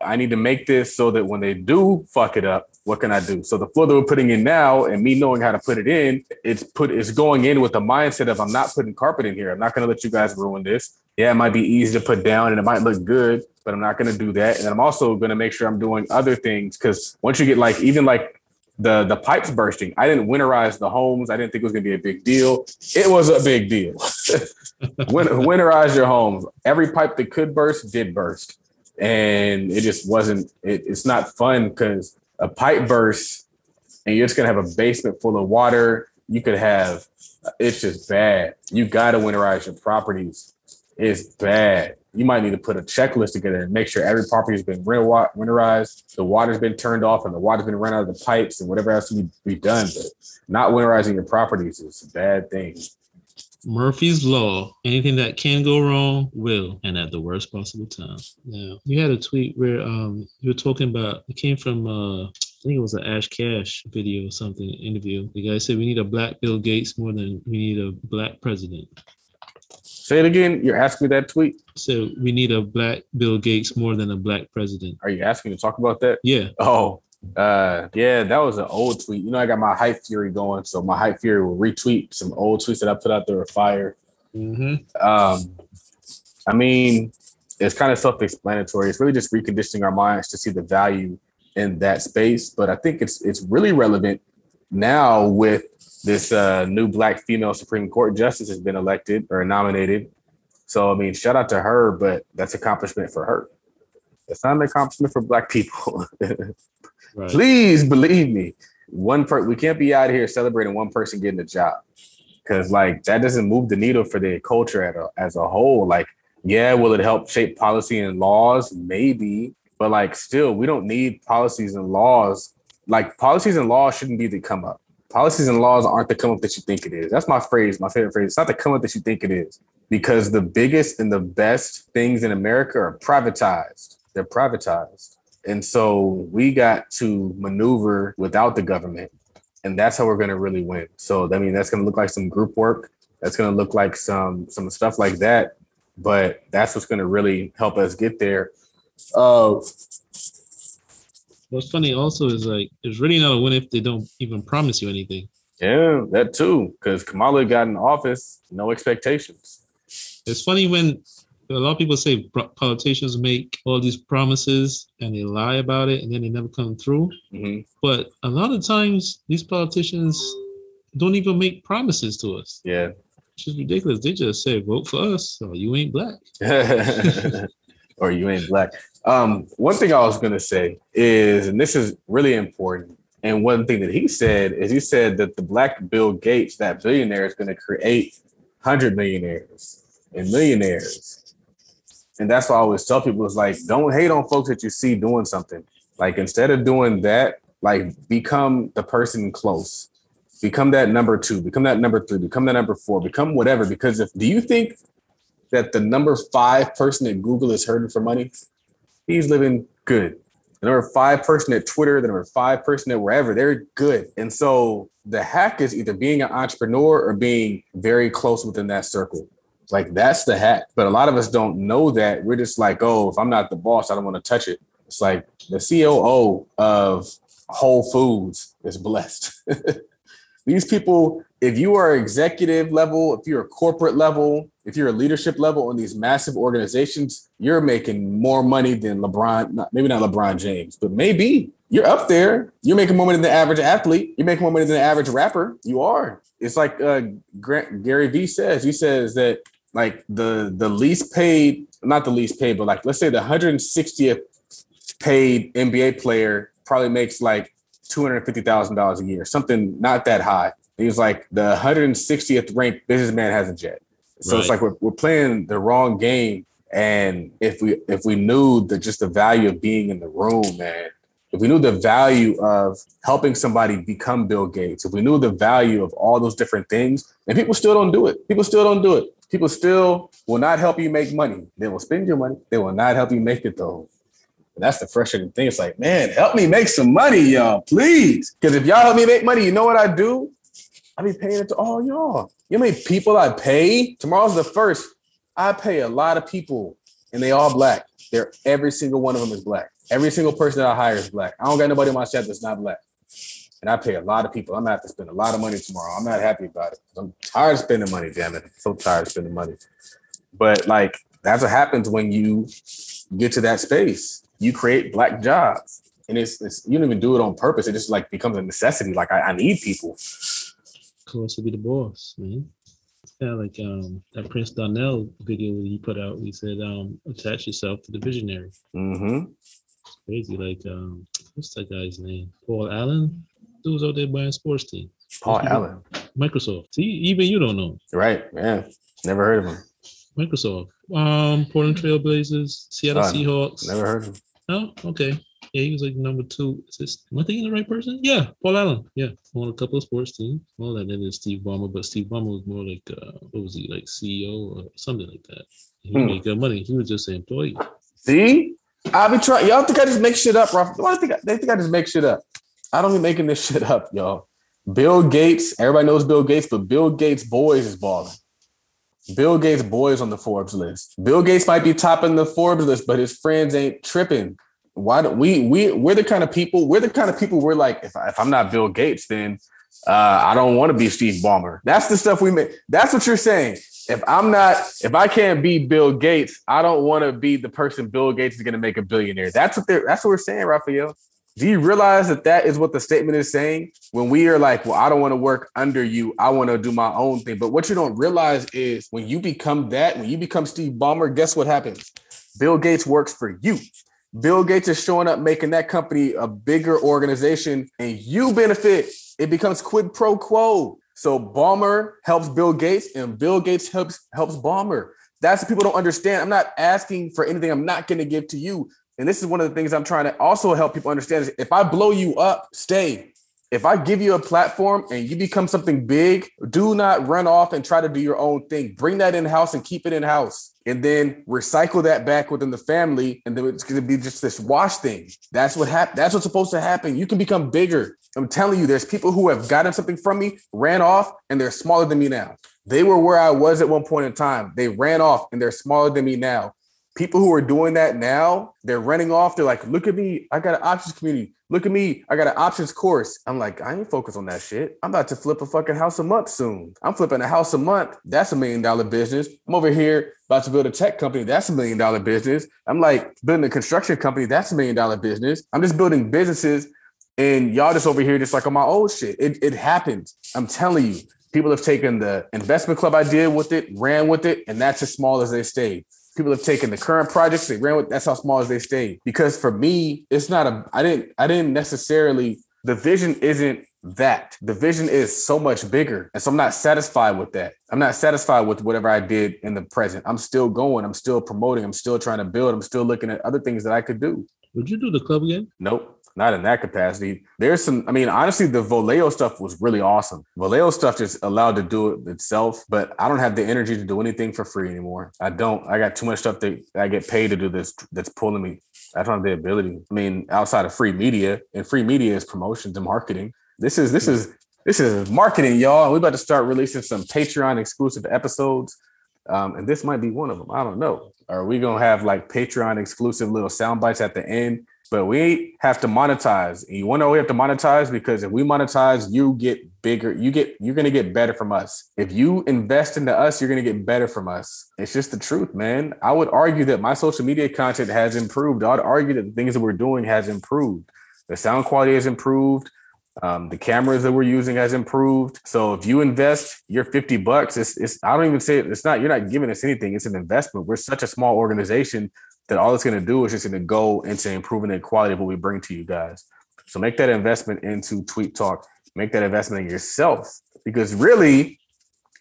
I need to make this so that when they do fuck it up, what can I do? So the floor that we're putting in now and me knowing how to put it in, it's put it's going in with the mindset of I'm not putting carpet in here. I'm not gonna let you guys ruin this. Yeah, it might be easy to put down and it might look good, but I'm not gonna do that. And I'm also gonna make sure I'm doing other things because once you get like even like the the pipes bursting, I didn't winterize the homes. I didn't think it was gonna be a big deal. It was a big deal. Winterize your homes. Every pipe that could burst did burst and it just wasn't it, it's not fun because a pipe burst and you're just gonna have a basement full of water. You could have it's just bad. You gotta winterize your properties. It's bad. You might need to put a checklist together and make sure every property has been winterized the water's been turned off and the water's been run out of the pipes and whatever else to be done. But not winterizing your properties is a bad thing Murphy's Law. Anything that can go wrong will, and at the worst possible time. Now, you had a tweet where um you were talking about it came from uh I think it was an Ash Cash video or something interview. The guy said we need a black Bill Gates more than we need a black president. say it again you're asking me that tweet So we need a black Bill Gates more than a black president. are you asking me to talk about that Yeah. Oh, uh, yeah, that was an old tweet. You know, I got my Hypefury going, so my Hypefury will retweet some old tweets that I put out there with fire. Mm-hmm. Um, I mean, it's kind of self-explanatory. It's really just reconditioning our minds to see the value in that space. But I think it's it's really relevant now with this uh, new black female Supreme Court justice has been elected or nominated. So I mean, shout out to her, but that's accomplishment for her. It's not an accomplishment for black people. Right. Please believe me. One per we can't be out here celebrating one person getting a job because like that doesn't move the needle for the culture a, as a whole. Like, yeah, will it help shape policy and laws? Maybe, but like still, we don't need policies and laws. Like policies and laws shouldn't be the come up. Policies and laws aren't the come up that you think it is. That's my phrase, my favorite phrase. It's not the come up that you think it is because the biggest and the best things in America are privatized. They're privatized. And so we got to maneuver without the government. And that's how we're going to really win. So, I mean, that's going to look like some group work. That's going to look like some some stuff like that. But that's what's going to really help us get there. Uh, What's funny also is like it's really not a win if they don't even promise you anything. yeah, that too. Because Kamala got in office, no expectations. It's funny when a lot of people say politicians make all these promises and they lie about it and then they never come through. Mhm. But a lot of times, these politicians don't even make promises to us, Yeah. which is ridiculous. They just say, vote for us or you ain't black. or you ain't black. Um, one thing I was gonna say is, and this is really important, and one thing that he said is he said that the black Bill Gates, that billionaire, is gonna create hundred millionaires and millionaires. And that's why I always tell people is like, don't hate on folks that you see doing something. Like instead of doing that, like become the person close. Become that number two, become that number three, become that number four, become whatever. Because if do you think that the number five person at Google is hurting for money, he's living good. The number five person at Twitter, the number five person at wherever, they're good. And so the hack is either being an entrepreneur or being very close within that circle. Like that's the hack. But a lot of us don't know that. We're just like, oh, if I'm not the boss, I don't want to touch it. It's like the COO of Whole Foods is blessed. These people, if you are executive level, if you're a corporate level, if you're a leadership level in these massive organizations, you're making more money than LeBron, maybe not LeBron James, but maybe you're up there. You're making more money than the average athlete. You're making more money than the average rapper. You are. It's like uh, Grant, Gary Vee says. He says that like the the least paid, not the least paid, but like let's say the 160th paid NBA player probably makes like two hundred fifty thousand dollars a year, something not that high. He was like the 160th ranked businessman has a jet. So it's like we're, we're playing the wrong game. And if we if we knew the just the value of being in the room, man, if we knew the value of helping somebody become Bill Gates, if we knew the value of all those different things, and people still don't do it. People still don't do it. People still will not help you make money. They will spend your money. They will not help you make it though. And that's the frustrating thing. It's like, man, help me make some money, y'all, please. Because if y'all help me make money, you know what I do? I be paying it to all y'all. You know how many people I pay? Tomorrow's the first. I pay a lot of people, and they all black. They're every single one of them is black. Every single person that I hire is black. I don't got nobody on my staff that's not black. And I pay a lot of people. I'm gonna have to spend a lot of money tomorrow. I'm not happy about it. I'm tired of spending money, damn it. I'm so tired of spending money. But like that's what happens when you get to that space. You create black jobs. And it's, it's you don't even do it on purpose. It just like becomes a necessity. Like I, I need people. Who wants to be the boss, man? Yeah, like um, that Prince Donnell video that he put out. He said, um, attach yourself to the visionary. Mm-hmm. Crazy. Like, um, what's that guy's name? Paul Allen? Dude's out there buying sports teams. Paul Allen. Microsoft. See, even you don't know. Right. Yeah. Never heard of him. Microsoft. Um, Portland Trailblazers, Seattle Son, Seahawks. Never heard of him. No, okay. Yeah, he was like number two. Is this, am I thinking the right person? Yeah, Paul Allen. Yeah, on a couple of sports teams. Well, and then there's Steve Ballmer, but Steve Ballmer was more like, uh, what was he, like CEO or something like that. He Hmm. made good money. He was just an employee. See? I'll be trying. Y'all think I just make shit up, Ralph? Why think I, they think I just make shit up? I don't be making this shit up, y'all. Bill Gates, everybody knows Bill Gates, but Bill Gates' boys is balling. Bill Gates' boys on the Forbes list. Bill Gates might be topping the Forbes list, but his friends ain't tripping. Why don't we we we're the kind of people, we're the kind of people we're like, if, I, if I'm not Bill Gates, then uh, I don't want to be Steve Ballmer. That's the stuff we make. That's what you're saying. If I'm not, if I can't be Bill Gates, I don't want to be the person Bill Gates is going to make a billionaire. That's what they're. That's what we're saying, Raphael. Do you realize that that is what the statement is saying? When we are like, well, I don't want to work under you. I want to do my own thing. But what you don't realize is when you become that, when you become Steve Ballmer, guess what happens? Bill Gates works for you. Bill Gates is showing up, making that company a bigger organization, and you benefit. It becomes quid pro quo. So Ballmer helps Bill Gates, and Bill Gates helps helps Ballmer. That's what people don't understand. I'm not asking for anything I'm not going to give to you. And this is one of the things I'm trying to also help people understand is if I blow you up, stay. If I give you a platform and you become something big, do not run off and try to do your own thing. Bring that in house and keep it in house. And then recycle that back within the family. And then it's going to be just this wash thing. That's what happened. That's what's supposed to happen. You can become bigger. I'm telling you, there's people who have gotten something from me, ran off, and they're smaller than me now. They were where I was at one point in time. They ran off and they're smaller than me now. People who are doing that now, they're running off. They're like, look at me. I got an options community. Look at me. I got an options course. I'm like, I ain't focused on that shit. I'm about to flip a fucking house a month soon. I'm flipping a house a month. That's a million dollar business. I'm over here about to build a tech company. That's a million dollar business. I'm like building a construction company. That's a million dollar business. I'm just building businesses and y'all just over here just like on my old shit. It, it happens. I'm telling you, people have taken the investment club idea with it, ran with it, and that's as small as they stayed. People have taken the current projects, they ran with that's how small as they stayed. Because for me, it's not a I didn't I didn't necessarily the vision isn't that. The vision is so much bigger. And so I'm not satisfied with that. I'm not satisfied with whatever I did in the present. I'm still going, I'm still promoting, I'm still trying to build, I'm still looking at other things that I could do. Would you do the club again? Nope not in that capacity. There's some, I mean, honestly, the Voleo stuff was really awesome. Voleo stuff just allowed to do it itself, but I don't have the energy to do anything for free anymore. I don't. I got too much stuff that I get paid to do this that's pulling me. I don't have the ability. I mean, outside of free media, and free media is promotions and marketing. This is this is this is marketing, y'all. We're about to start releasing some Patreon exclusive episodes. Um, and this might be one of them. I don't know. Are we gonna have like Patreon exclusive little sound bites at the end but we have to monetize. And you want to know we have to monetize because if we monetize, you get bigger. You get you're gonna get better from us. If you invest into us, you're gonna get better from us. It's just the truth, man. I would argue that my social media content has improved. I'd argue that the things that we're doing has improved. The sound quality has improved. Um, the cameras that we're using has improved. So if you invest your 50 bucks, it's, it's I don't even say it, it's not, you're not giving us anything. It's an investment. We're such a small organization that all it's going to do is just going to go into improving the quality of what we bring to you guys. So make that investment into Tweet Talk. Make that investment in yourself because really,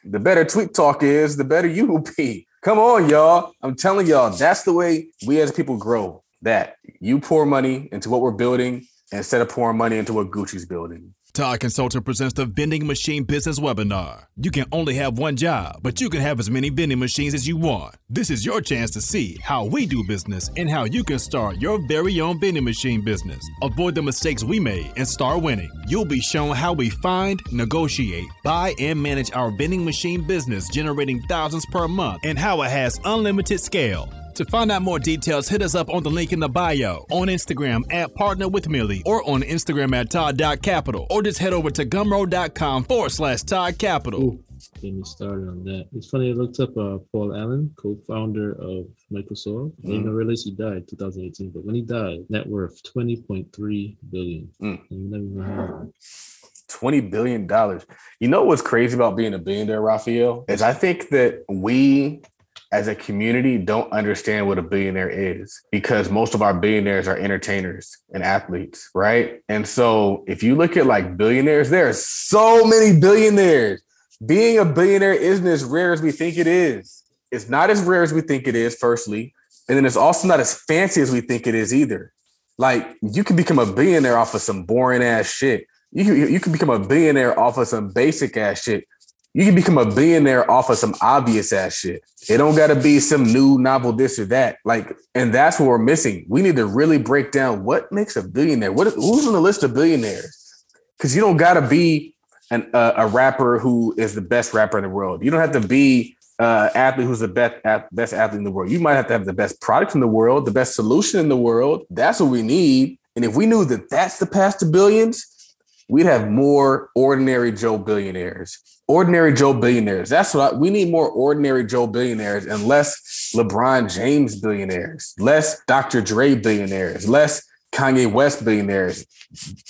the better Tweet Talk is, the better you will be. Come on, y'all. I'm telling y'all, that's the way we as people grow. That you pour money into what we're building instead of pouring money into what Gucci's building. Todd Consulting presents the Vending Machine Business Webinar. You can only have one job, but you can have as many vending machines as you want. This is your chance to see how we do business and how you can start your very own vending machine business. Avoid the mistakes we made and start winning. You'll be shown how we find, negotiate, buy, and manage our vending machine business, generating thousands per month, and how it has unlimited scale. To find out more details, hit us up on the link in the bio, on Instagram at Partner with Millie, or on Instagram at Todd.capital, or just head over to gumroad.com forward slash Todd Capital. Get me started on that. It's funny, I looked up uh, Paul Allen, co founder of Microsoft. I didn't realize he died 2018, but when he died, net worth 20.3 billion. Mm. 20 billion dollars. You know what's crazy about being a billionaire, Raphael? Is I think that we as a community don't understand what a billionaire is because most of our billionaires are entertainers and athletes, right? And so if you look at like billionaires, there are so many billionaires. Being a billionaire isn't as rare as we think it is. It's not as rare as we think it is, firstly. And then it's also not as fancy as we think it is either. Like you can become a billionaire off of some boring ass shit. You can, you can become a billionaire off of some basic ass shit. You can become a billionaire off of some obvious ass shit. It don't got to be some new novel this or that. Like, and that's what we're missing. We need to really break down what makes a billionaire. What who's on the list of billionaires? Because you don't got to be an, uh, a rapper who is the best rapper in the world. You don't have to be uh, athlete who's the best best athlete in the world. You might have to have the best product in the world, the best solution in the world. That's what we need. And if we knew that that's the path to billions, we'd have more ordinary Joe billionaires. Ordinary Joe billionaires. That's what I, we need more ordinary Joe billionaires and less LeBron James billionaires, less Dr. Dre billionaires, less Kanye West billionaires.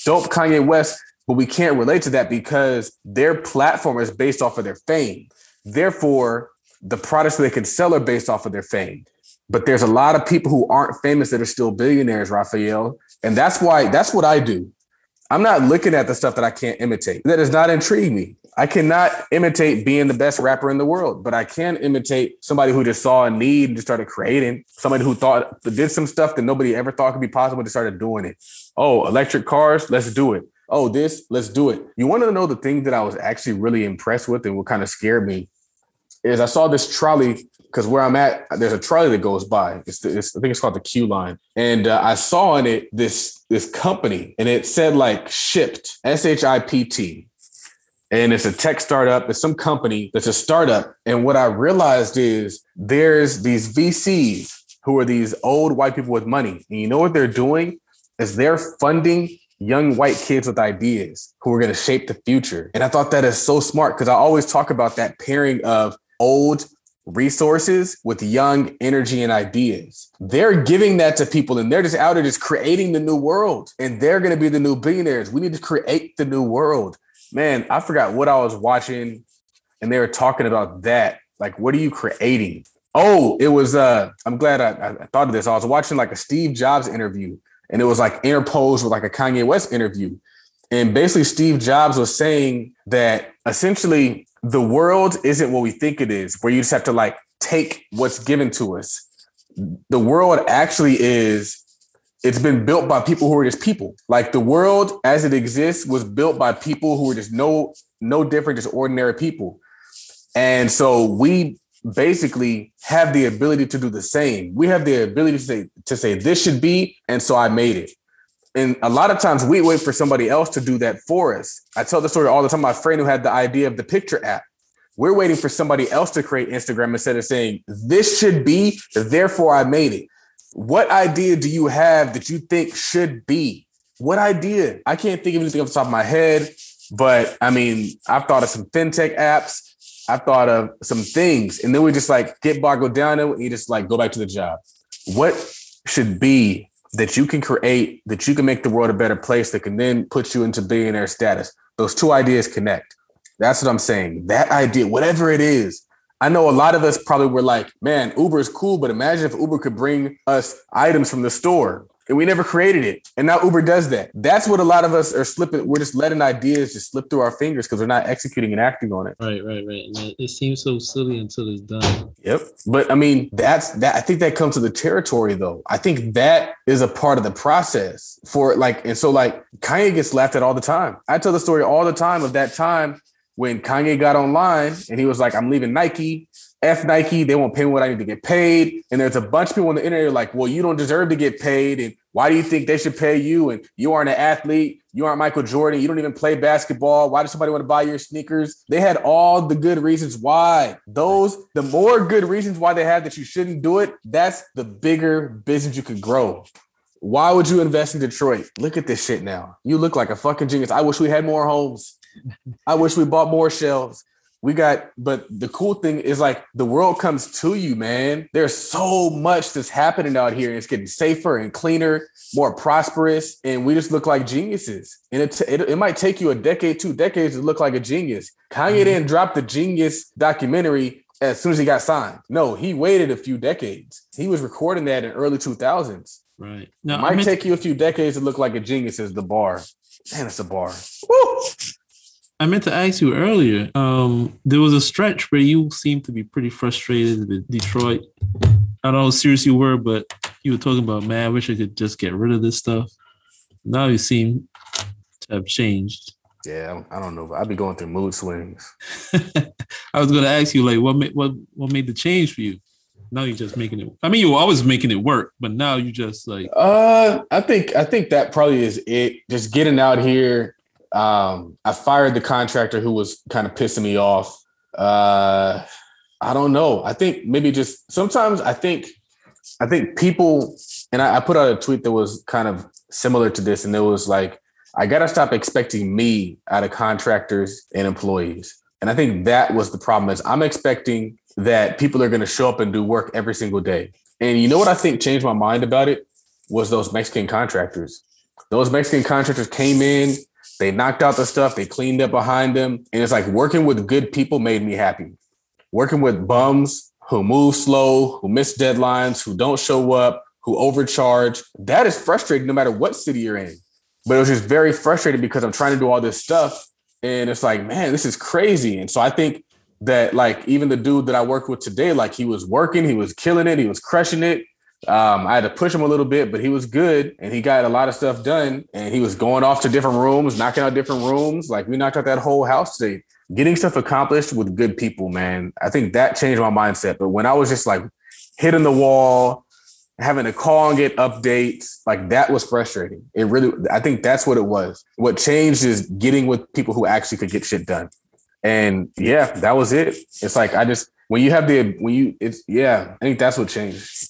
Dope Kanye West, but we can't relate to that because their platform is based off of their fame. Therefore, the products they can sell are based off of their fame. But there's a lot of people who aren't famous that are still billionaires, Raphael. And that's why that's what I do. I'm not looking at the stuff that I can't imitate. That does not intrigue me. I cannot imitate being the best rapper in the world, but I can imitate somebody who just saw a need and just started creating. Somebody who thought did some stuff that nobody ever thought could be possible, just started doing it. Oh, electric cars, let's do it. Oh, this, let's do it. You want to know the thing that I was actually really impressed with and what kind of scared me is I saw this trolley because where I'm at, there's a trolley that goes by. It's, the, it's I think it's called the Q line, and uh, I saw in it this this company, and it said like Shipt S H I P T, and it's a tech startup. It's some company that's a startup, and what I realized is there's these VCs who are these old white people with money, and you know what they're doing is they're funding young white kids with ideas who are going to shape the future. And I thought that is so smart because I always talk about that pairing of old resources with young energy and ideas. They're giving that to people and they're just out there just creating the new world. And they're going to be the new billionaires. We need to create the new world. Man, I forgot what I was watching and they were talking about that. Like, what are you creating? Oh, it was uh I'm glad I, I thought of this. I was watching like a Steve Jobs interview and it was like interposed with like a Kanye West interview. And basically, Steve Jobs was saying that essentially the world isn't what we think it is, where you just have to like take what's given to us. The world actually is, it's been built by people who are just people. Like the world as it exists was built by people who are just no, no different, just ordinary people. And so we basically have the ability to do the same. We have the ability to say to say this should be, and so I made it. And a lot of times we wait for somebody else to do that for us. I tell the story all the time. My friend who had the idea of the picture app. We're waiting for somebody else to create Instagram instead of saying this should be, therefore I made it. What idea do you have that you think should be? What idea? I can't think of anything off the top of my head, but I mean, I've thought of some fintech apps. I thought of some things, and then we just like get boggled down and you just like go back to the job. What should be that you can create that you can make the world a better place that can then put you into billionaire status? Those two ideas connect. That's what I'm saying. That idea, whatever it is, I know a lot of us probably were like, man, Uber is cool, but imagine if Uber could bring us items from the store and we never created it. And now Uber does that. That's what a lot of us are slipping. We're just letting ideas just slip through our fingers because we're not executing and acting on it. Right, right, right. And it, it seems so silly until it's done. Yep. But I mean, that's that. I think that comes to the territory, though. I think that is a part of the process for like, and so like Kanye gets laughed at all the time. I tell the story all the time of that time when Kanye got online and he was like, I'm leaving Nike. F Nike, they won't pay me what I need to get paid. And there's a bunch of people on the internet like, well, you don't deserve to get paid. And why do you think they should pay you? And you aren't an athlete. You aren't Michael Jordan. You don't even play basketball. Why does somebody want to buy your sneakers? They had all the good reasons why. Those, the more good reasons why they have that you shouldn't do it, that's the bigger business you could grow. Why would you invest in Detroit? Look at this shit now. You look like a fucking genius. I wish we had more homes. I wish we bought more shelves. We got but the cool thing is like the world comes to you man. There's so much that's happening out here. It's getting safer and cleaner more prosperous and we just look like geniuses. And it, it, it might take you a decade two decades to look like a genius. Kanye mm-hmm. didn't drop the genius documentary as soon as he got signed. No he waited a few decades. He was recording that in early 2000s right. Now it might take you a few decades to look like a genius as the bar. Man it's a bar. Woo! I meant to ask you earlier. Um, there was a stretch where you seemed to be pretty frustrated with Detroit. I don't know how serious you were, but you were talking about, man, I wish I could just get rid of this stuff. Now you seem to have changed. Yeah, I don't know. I'd be going through mood swings. I was going to ask you, like, what made what what made the change for you? Now you're just making it. I mean, you were always making it work, but now you just like. Uh, I think I think that probably is it. Just getting out here um, I fired the contractor who was kind of pissing me off. Uh, I don't know. I think maybe just sometimes I think I think people and I, I put out a tweet that was kind of similar to this, and it was like, I gotta stop expecting me out of contractors and employees. And I think that was the problem is I'm expecting that people are gonna show up and do work every single day. And you know what I think changed my mind about it was those Mexican contractors. Those Mexican contractors came in, they knocked out the stuff, they cleaned up behind them. And it's like working with good people made me happy. Working with bums who move slow, who miss deadlines, who don't show up, who overcharge, that is frustrating no matter what city you're in. But it was just very frustrating because I'm trying to do all this stuff. And it's like, man, this is crazy. And so I think that like even the dude that I work with today, like he was working, he was killing it, he was crushing it. Um, I had to push him a little bit, but he was good and he got a lot of stuff done. And he was going off to different rooms, knocking out different rooms. Like we knocked out that whole house today. Getting stuff accomplished with good people, man. I think that changed my mindset. But when I was just like hitting the wall, having to call and get updates, like that was frustrating. It really, I think that's what it was. What changed is getting with people who actually could get shit done. And yeah, that was it. It's like I just when you have the when you it's yeah, I think that's what changed.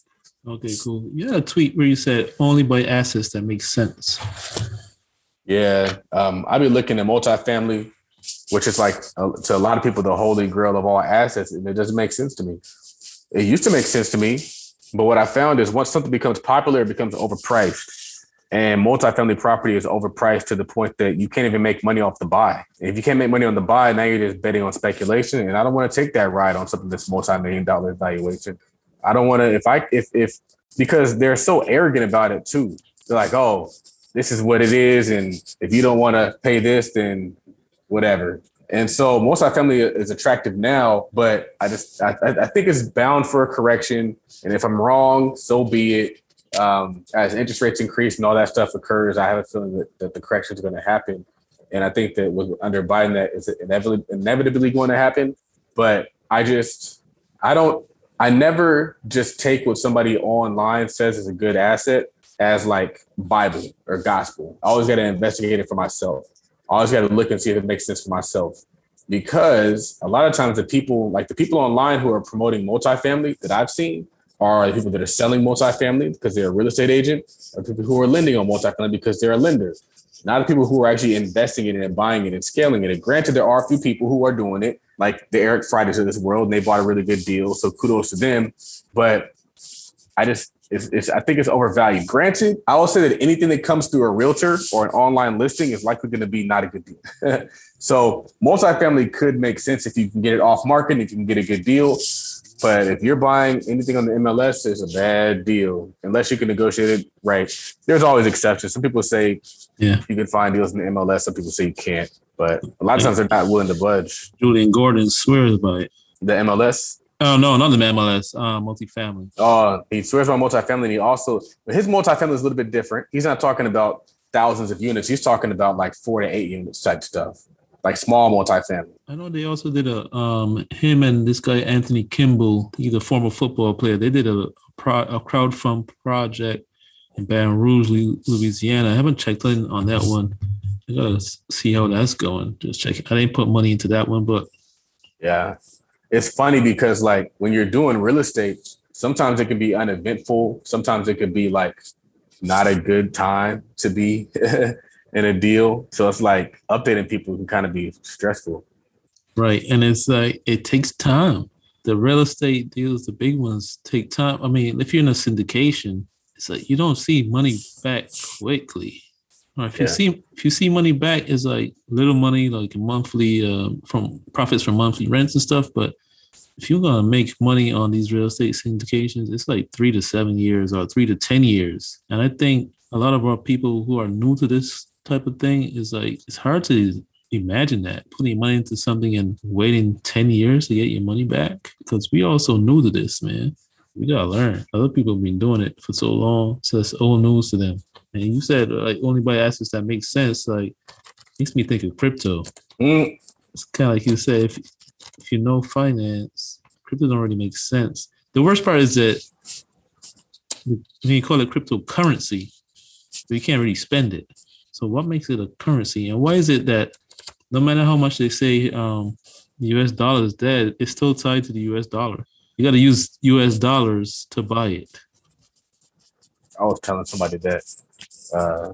Okay, cool. You had a tweet where you said only buy assets that make sense. Yeah, um, I've been looking at multifamily, which is like uh, to a lot of people the holy grail of all assets, and it doesn't make sense to me. It used to make sense to me, but what I found is once something becomes popular, it becomes overpriced. And multifamily property is overpriced to the point that you can't even make money off the buy. If you can't make money on the buy, now you're just betting on speculation. And I don't want to take that ride on something that's multi-million dollar valuation. I don't want to if I if if because they're so arrogant about it too. They're like, oh, this is what it is, and if you don't want to pay this, then whatever. And so most of our family is attractive now, but I just I, I think it's bound for a correction. And if I'm wrong, so be it. Um, as interest rates increase and all that stuff occurs, I have a feeling that, that the correction is going to happen. And I think that with under Biden, that is inevitably inevitably going to happen. But I just I don't I never just take what somebody online says is a good asset as like Bible or gospel. I always got to investigate it for myself. I always got to look and see if it makes sense for myself. Because a lot of times the people, like the people online who are promoting multifamily that I've seen, are the people that are selling multifamily because they're a real estate agent, or people who are lending on multifamily because they're a lender. Not the people who are actually investing in it and buying it and scaling it. And granted, there are a few people who are doing it, like the Eric Fridays of this world, and they bought a really good deal. So kudos to them. But I just it's, it's, I think it's overvalued. Granted, I will say that anything that comes through a realtor or an online listing is likely going to be not a good deal. so multifamily could make sense if you can get it off market, if you can get a good deal. But if you're buying anything on the MLS, it's a bad deal unless you can negotiate it right. There's always exceptions. Some people say Yeah. you can find deals in the MLS. Some people say you can't. But a lot of times they're not willing to budge. Julian Gordon swears by it. The MLS, Oh no, not the MLS, uh, multifamily. Uh, he swears by multifamily. And he also, but his multifamily is a little bit different. He's not talking about thousands of units. He's talking about like four to eight units type stuff, like small multifamily. I know they also did a um him and this guy Anthony Kimball, he's a former football player. They did a pro, a crowdfund project in Baton Rouge, Louisiana. I haven't checked in on that one. I gotta see how that's going. Just check. I didn't put money into that one, but Yeah. It's funny because like when you're doing real estate, sometimes it can be uneventful. Sometimes it could be like not a good time to be in a deal. So it's like updating people can kind of be stressful. right, and it's like it takes time. The real estate deals, the big ones, take time. I mean, if you're in a syndication, it's like you don't see money back quickly. If you see if you see money back, it's like little money, like monthly uh, from profits from monthly rents and stuff. But if you're gonna make money on these real estate syndications, it's like three to seven years or three to ten years. And I think a lot of our people who are new to this type of thing is like it's hard to imagine that putting money into something and waiting 10 years to get your money back because we also new to this man we gotta learn other people have been doing it for so long so it's old news to them and you said like only buy assets that make sense like makes me think of crypto. Mm, it's kind of like you said if, if you know finance crypto don't really make sense. The worst part is that when you call it cryptocurrency but you can't really spend it. So what makes it a currency? And why is it that no matter how much they say um, the us dollar is dead it's still tied to the us dollar? You got to use us dollars to buy it. I was telling somebody that uh,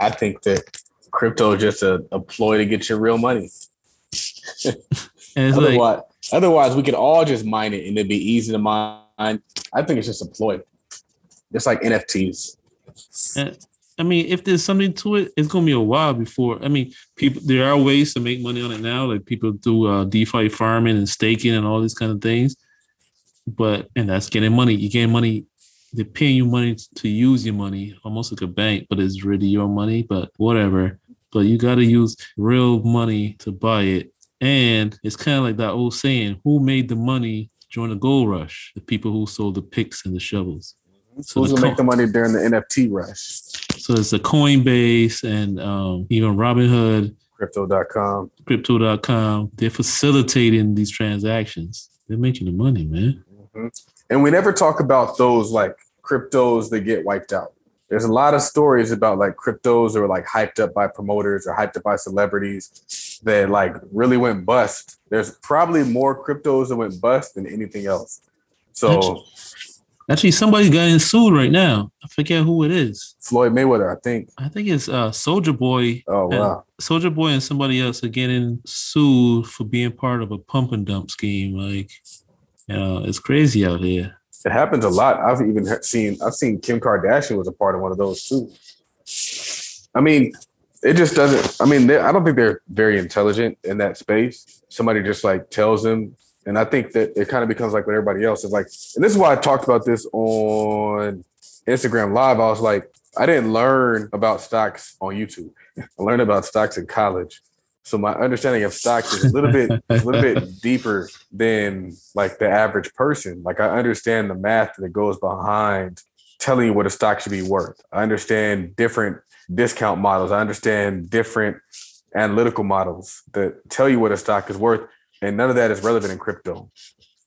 I think that crypto is just a, a ploy to get your real money. it's like Otherwise, otherwise, we could all just mine it and it'd be easy to mine. I think it's just a ploy. Just like NFTs. I mean, if there's something to it, it's gonna be a while before. I mean, people there are ways to make money on it now, like people do uh, DeFi farming and staking and all these kind of things. But and that's getting money. You getting money. They're paying you money to use your money, almost like a bank, but it's really your money. But whatever. But you got to use real money to buy it. And it's kind of like that old saying: "Who made the money during the gold rush? The people who sold the picks and the shovels." So Who's gonna co- make the money during the NFT rush? so it's the Coinbase and um, even Robinhood, Crypto.com. Crypto.com. They're facilitating these transactions. They're making the money, man. And we never talk about those like cryptos that get wiped out. There's a lot of stories about like cryptos that were like hyped up by promoters or hyped up by celebrities that like really went bust. There's probably more cryptos that went bust than anything else. So Actually, somebody's getting sued right now. I forget who it is. Floyd Mayweather, I think. I think it's uh Soulja Boy. Oh wow. Soulja Boy and somebody else are getting sued for being part of a pump and dump scheme. Like, you know, it's crazy out here. It happens a lot. I've even seen I've seen Kim Kardashian was a part of one of those too. I mean, it just doesn't. I mean, I don't think they're very intelligent in that space. Somebody just like tells them, and I think that it kind of becomes like what everybody else is like. And this is why I talked about this on Instagram Live. I was like, I didn't learn about stocks on YouTube. I learned about stocks in college. So my understanding of stocks is a little bit a little bit deeper than like the average person. Like I understand the math that goes behind telling you what a stock should be worth. I understand different discount models. I understand different analytical models that tell you what a stock is worth. And none of that is relevant in crypto.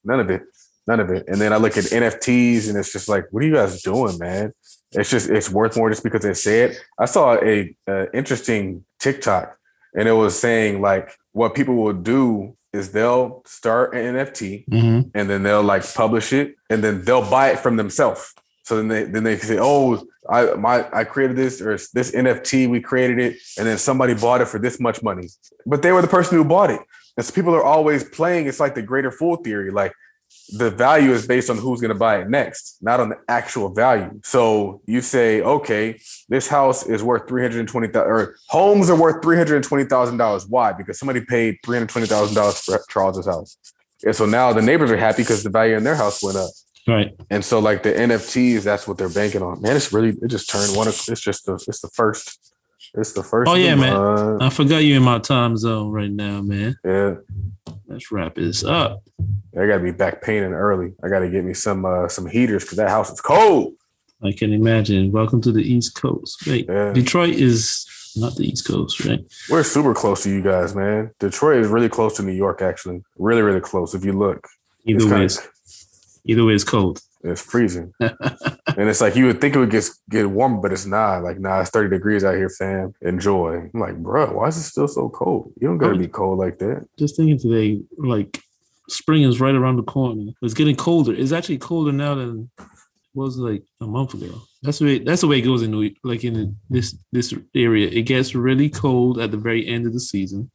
None of it. None of it. And then I look at NFTs and it's just like, what are you guys doing, man? It's just it's worth more just because they say it. I saw a, a interesting TikTok and it was saying like what people will do is they'll start an NFT Mm-hmm. and then they'll like publish it and then they'll buy it from themselves. So then they then they say, oh, I my I created this or this NFT, we created it, and then somebody bought it for this much money. But they were the person who bought it. And so people are always playing. It's like the greater fool theory. Like the value is based on who's going to buy it next, not on the actual value. So you say, okay, this house is worth three hundred twenty thousand, or homes are worth three hundred twenty thousand dollars. Why? Because somebody paid three hundred twenty thousand dollars for Charles's house, and so now the neighbors are happy because the value in their house went up. Right. And so like the NFTs, that's what they're banking on. Man, it's really it just turned one. Of, it's just the it's the first. It's the first. Oh, yeah, man. month. I forgot you in my time zone right now, man. Yeah, Let's wrap this up. I gotta be back painting early. I gotta get me some uh some heaters because that house is cold. I can imagine. Welcome to the East Coast. Wait, Yeah. Detroit is not the East Coast, right? We're super close to you guys, man. Detroit is really close to New York, actually. Really, really close. If you look, it's Either way, kind it's, either way, it's cold. it's freezing, and it's like you would think it would get get warmer, but it's not. Like, nah, it's thirty degrees out here, fam. Enjoy. I'm like, bro, why is it still so cold? You don't gotta be cold like that. Just thinking today, like spring is right around the corner. It's getting colder. It's actually colder now than it was like a month ago. That's the way. That's the way it goes in New, like in this this area. It gets really cold at the very end of the season.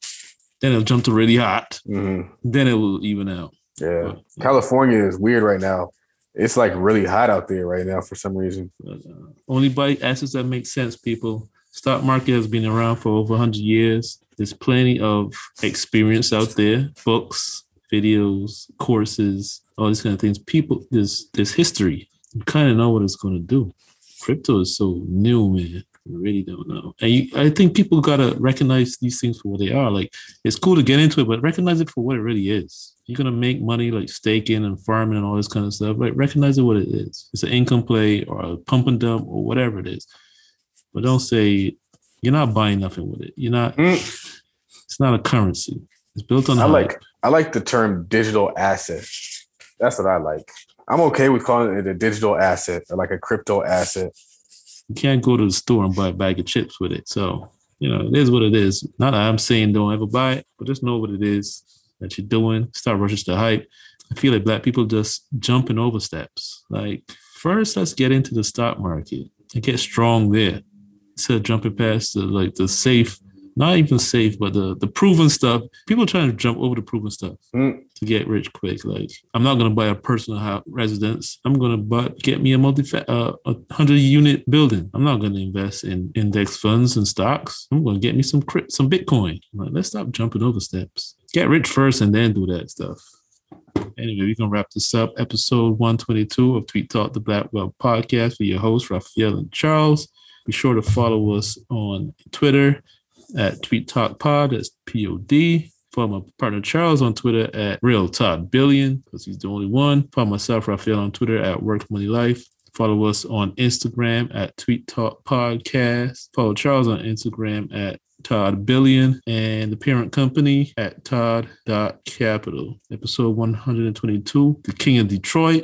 Then it'll jump to really hot. hmm Then it will even out. Yeah, California is weird right now. It's like really hot out there right now for some reason. Uh, only buy assets that make sense, people. Stock market has been around for over 100 years. There's plenty of experience out there, books, videos, courses, all these kind of things. People, there's there's history. You kind of know what it's going to do. Crypto is so new, man. You really don't know. And you, I think people got to recognize these things for what they are. Like, it's cool to get into it, but recognize it for what it really is. You're going to make money like staking and farming and all this kind of stuff. Like, recognize it what it is. It's an income play or a pump and dump or whatever it is. But don't say you're not buying nothing with it. You're not, Mm. it's not a currency. It's built on I hype. like I like the term digital asset. That's what I like. I'm okay with calling it a digital asset or like a crypto asset. you can't go to the store and buy a bag of chips with it. So, you know, it is what it is. Not that I'm saying don't ever buy it, but just know what it is that you're doing. Start rushing the hype. I feel like black people just jumping over steps. Like, first, let's get into the stock market and get strong there. Instead of jumping past the like the safe, not even safe, but the the proven stuff. People trying to jump over the proven stuff Mm. to get rich quick. Like, I'm not gonna buy a personal house residence. I'm gonna buy get me a multi uh, a hundred unit building. I'm not gonna invest in index funds and stocks. I'm gonna get me some crypt, some Bitcoin. Like, let's stop jumping over steps. Get rich first and then do that stuff. Anyway, we can wrap this up. Episode 122 of Tweet Talk the Black Web Podcast with your hosts, Raphael and Charles. Be sure to follow us on Twitter at Tweet Talk Pod. That's P O D. Follow my partner Charles on Twitter at Real Todd Billion because he's the only one. Follow myself, Raphael, on Twitter at Work Money Life. Follow us on Instagram at Tweet Talk Podcast. Follow Charles on Instagram at Todd Billion and the parent company at Todd.capital. Episode 122, The King of Detroit.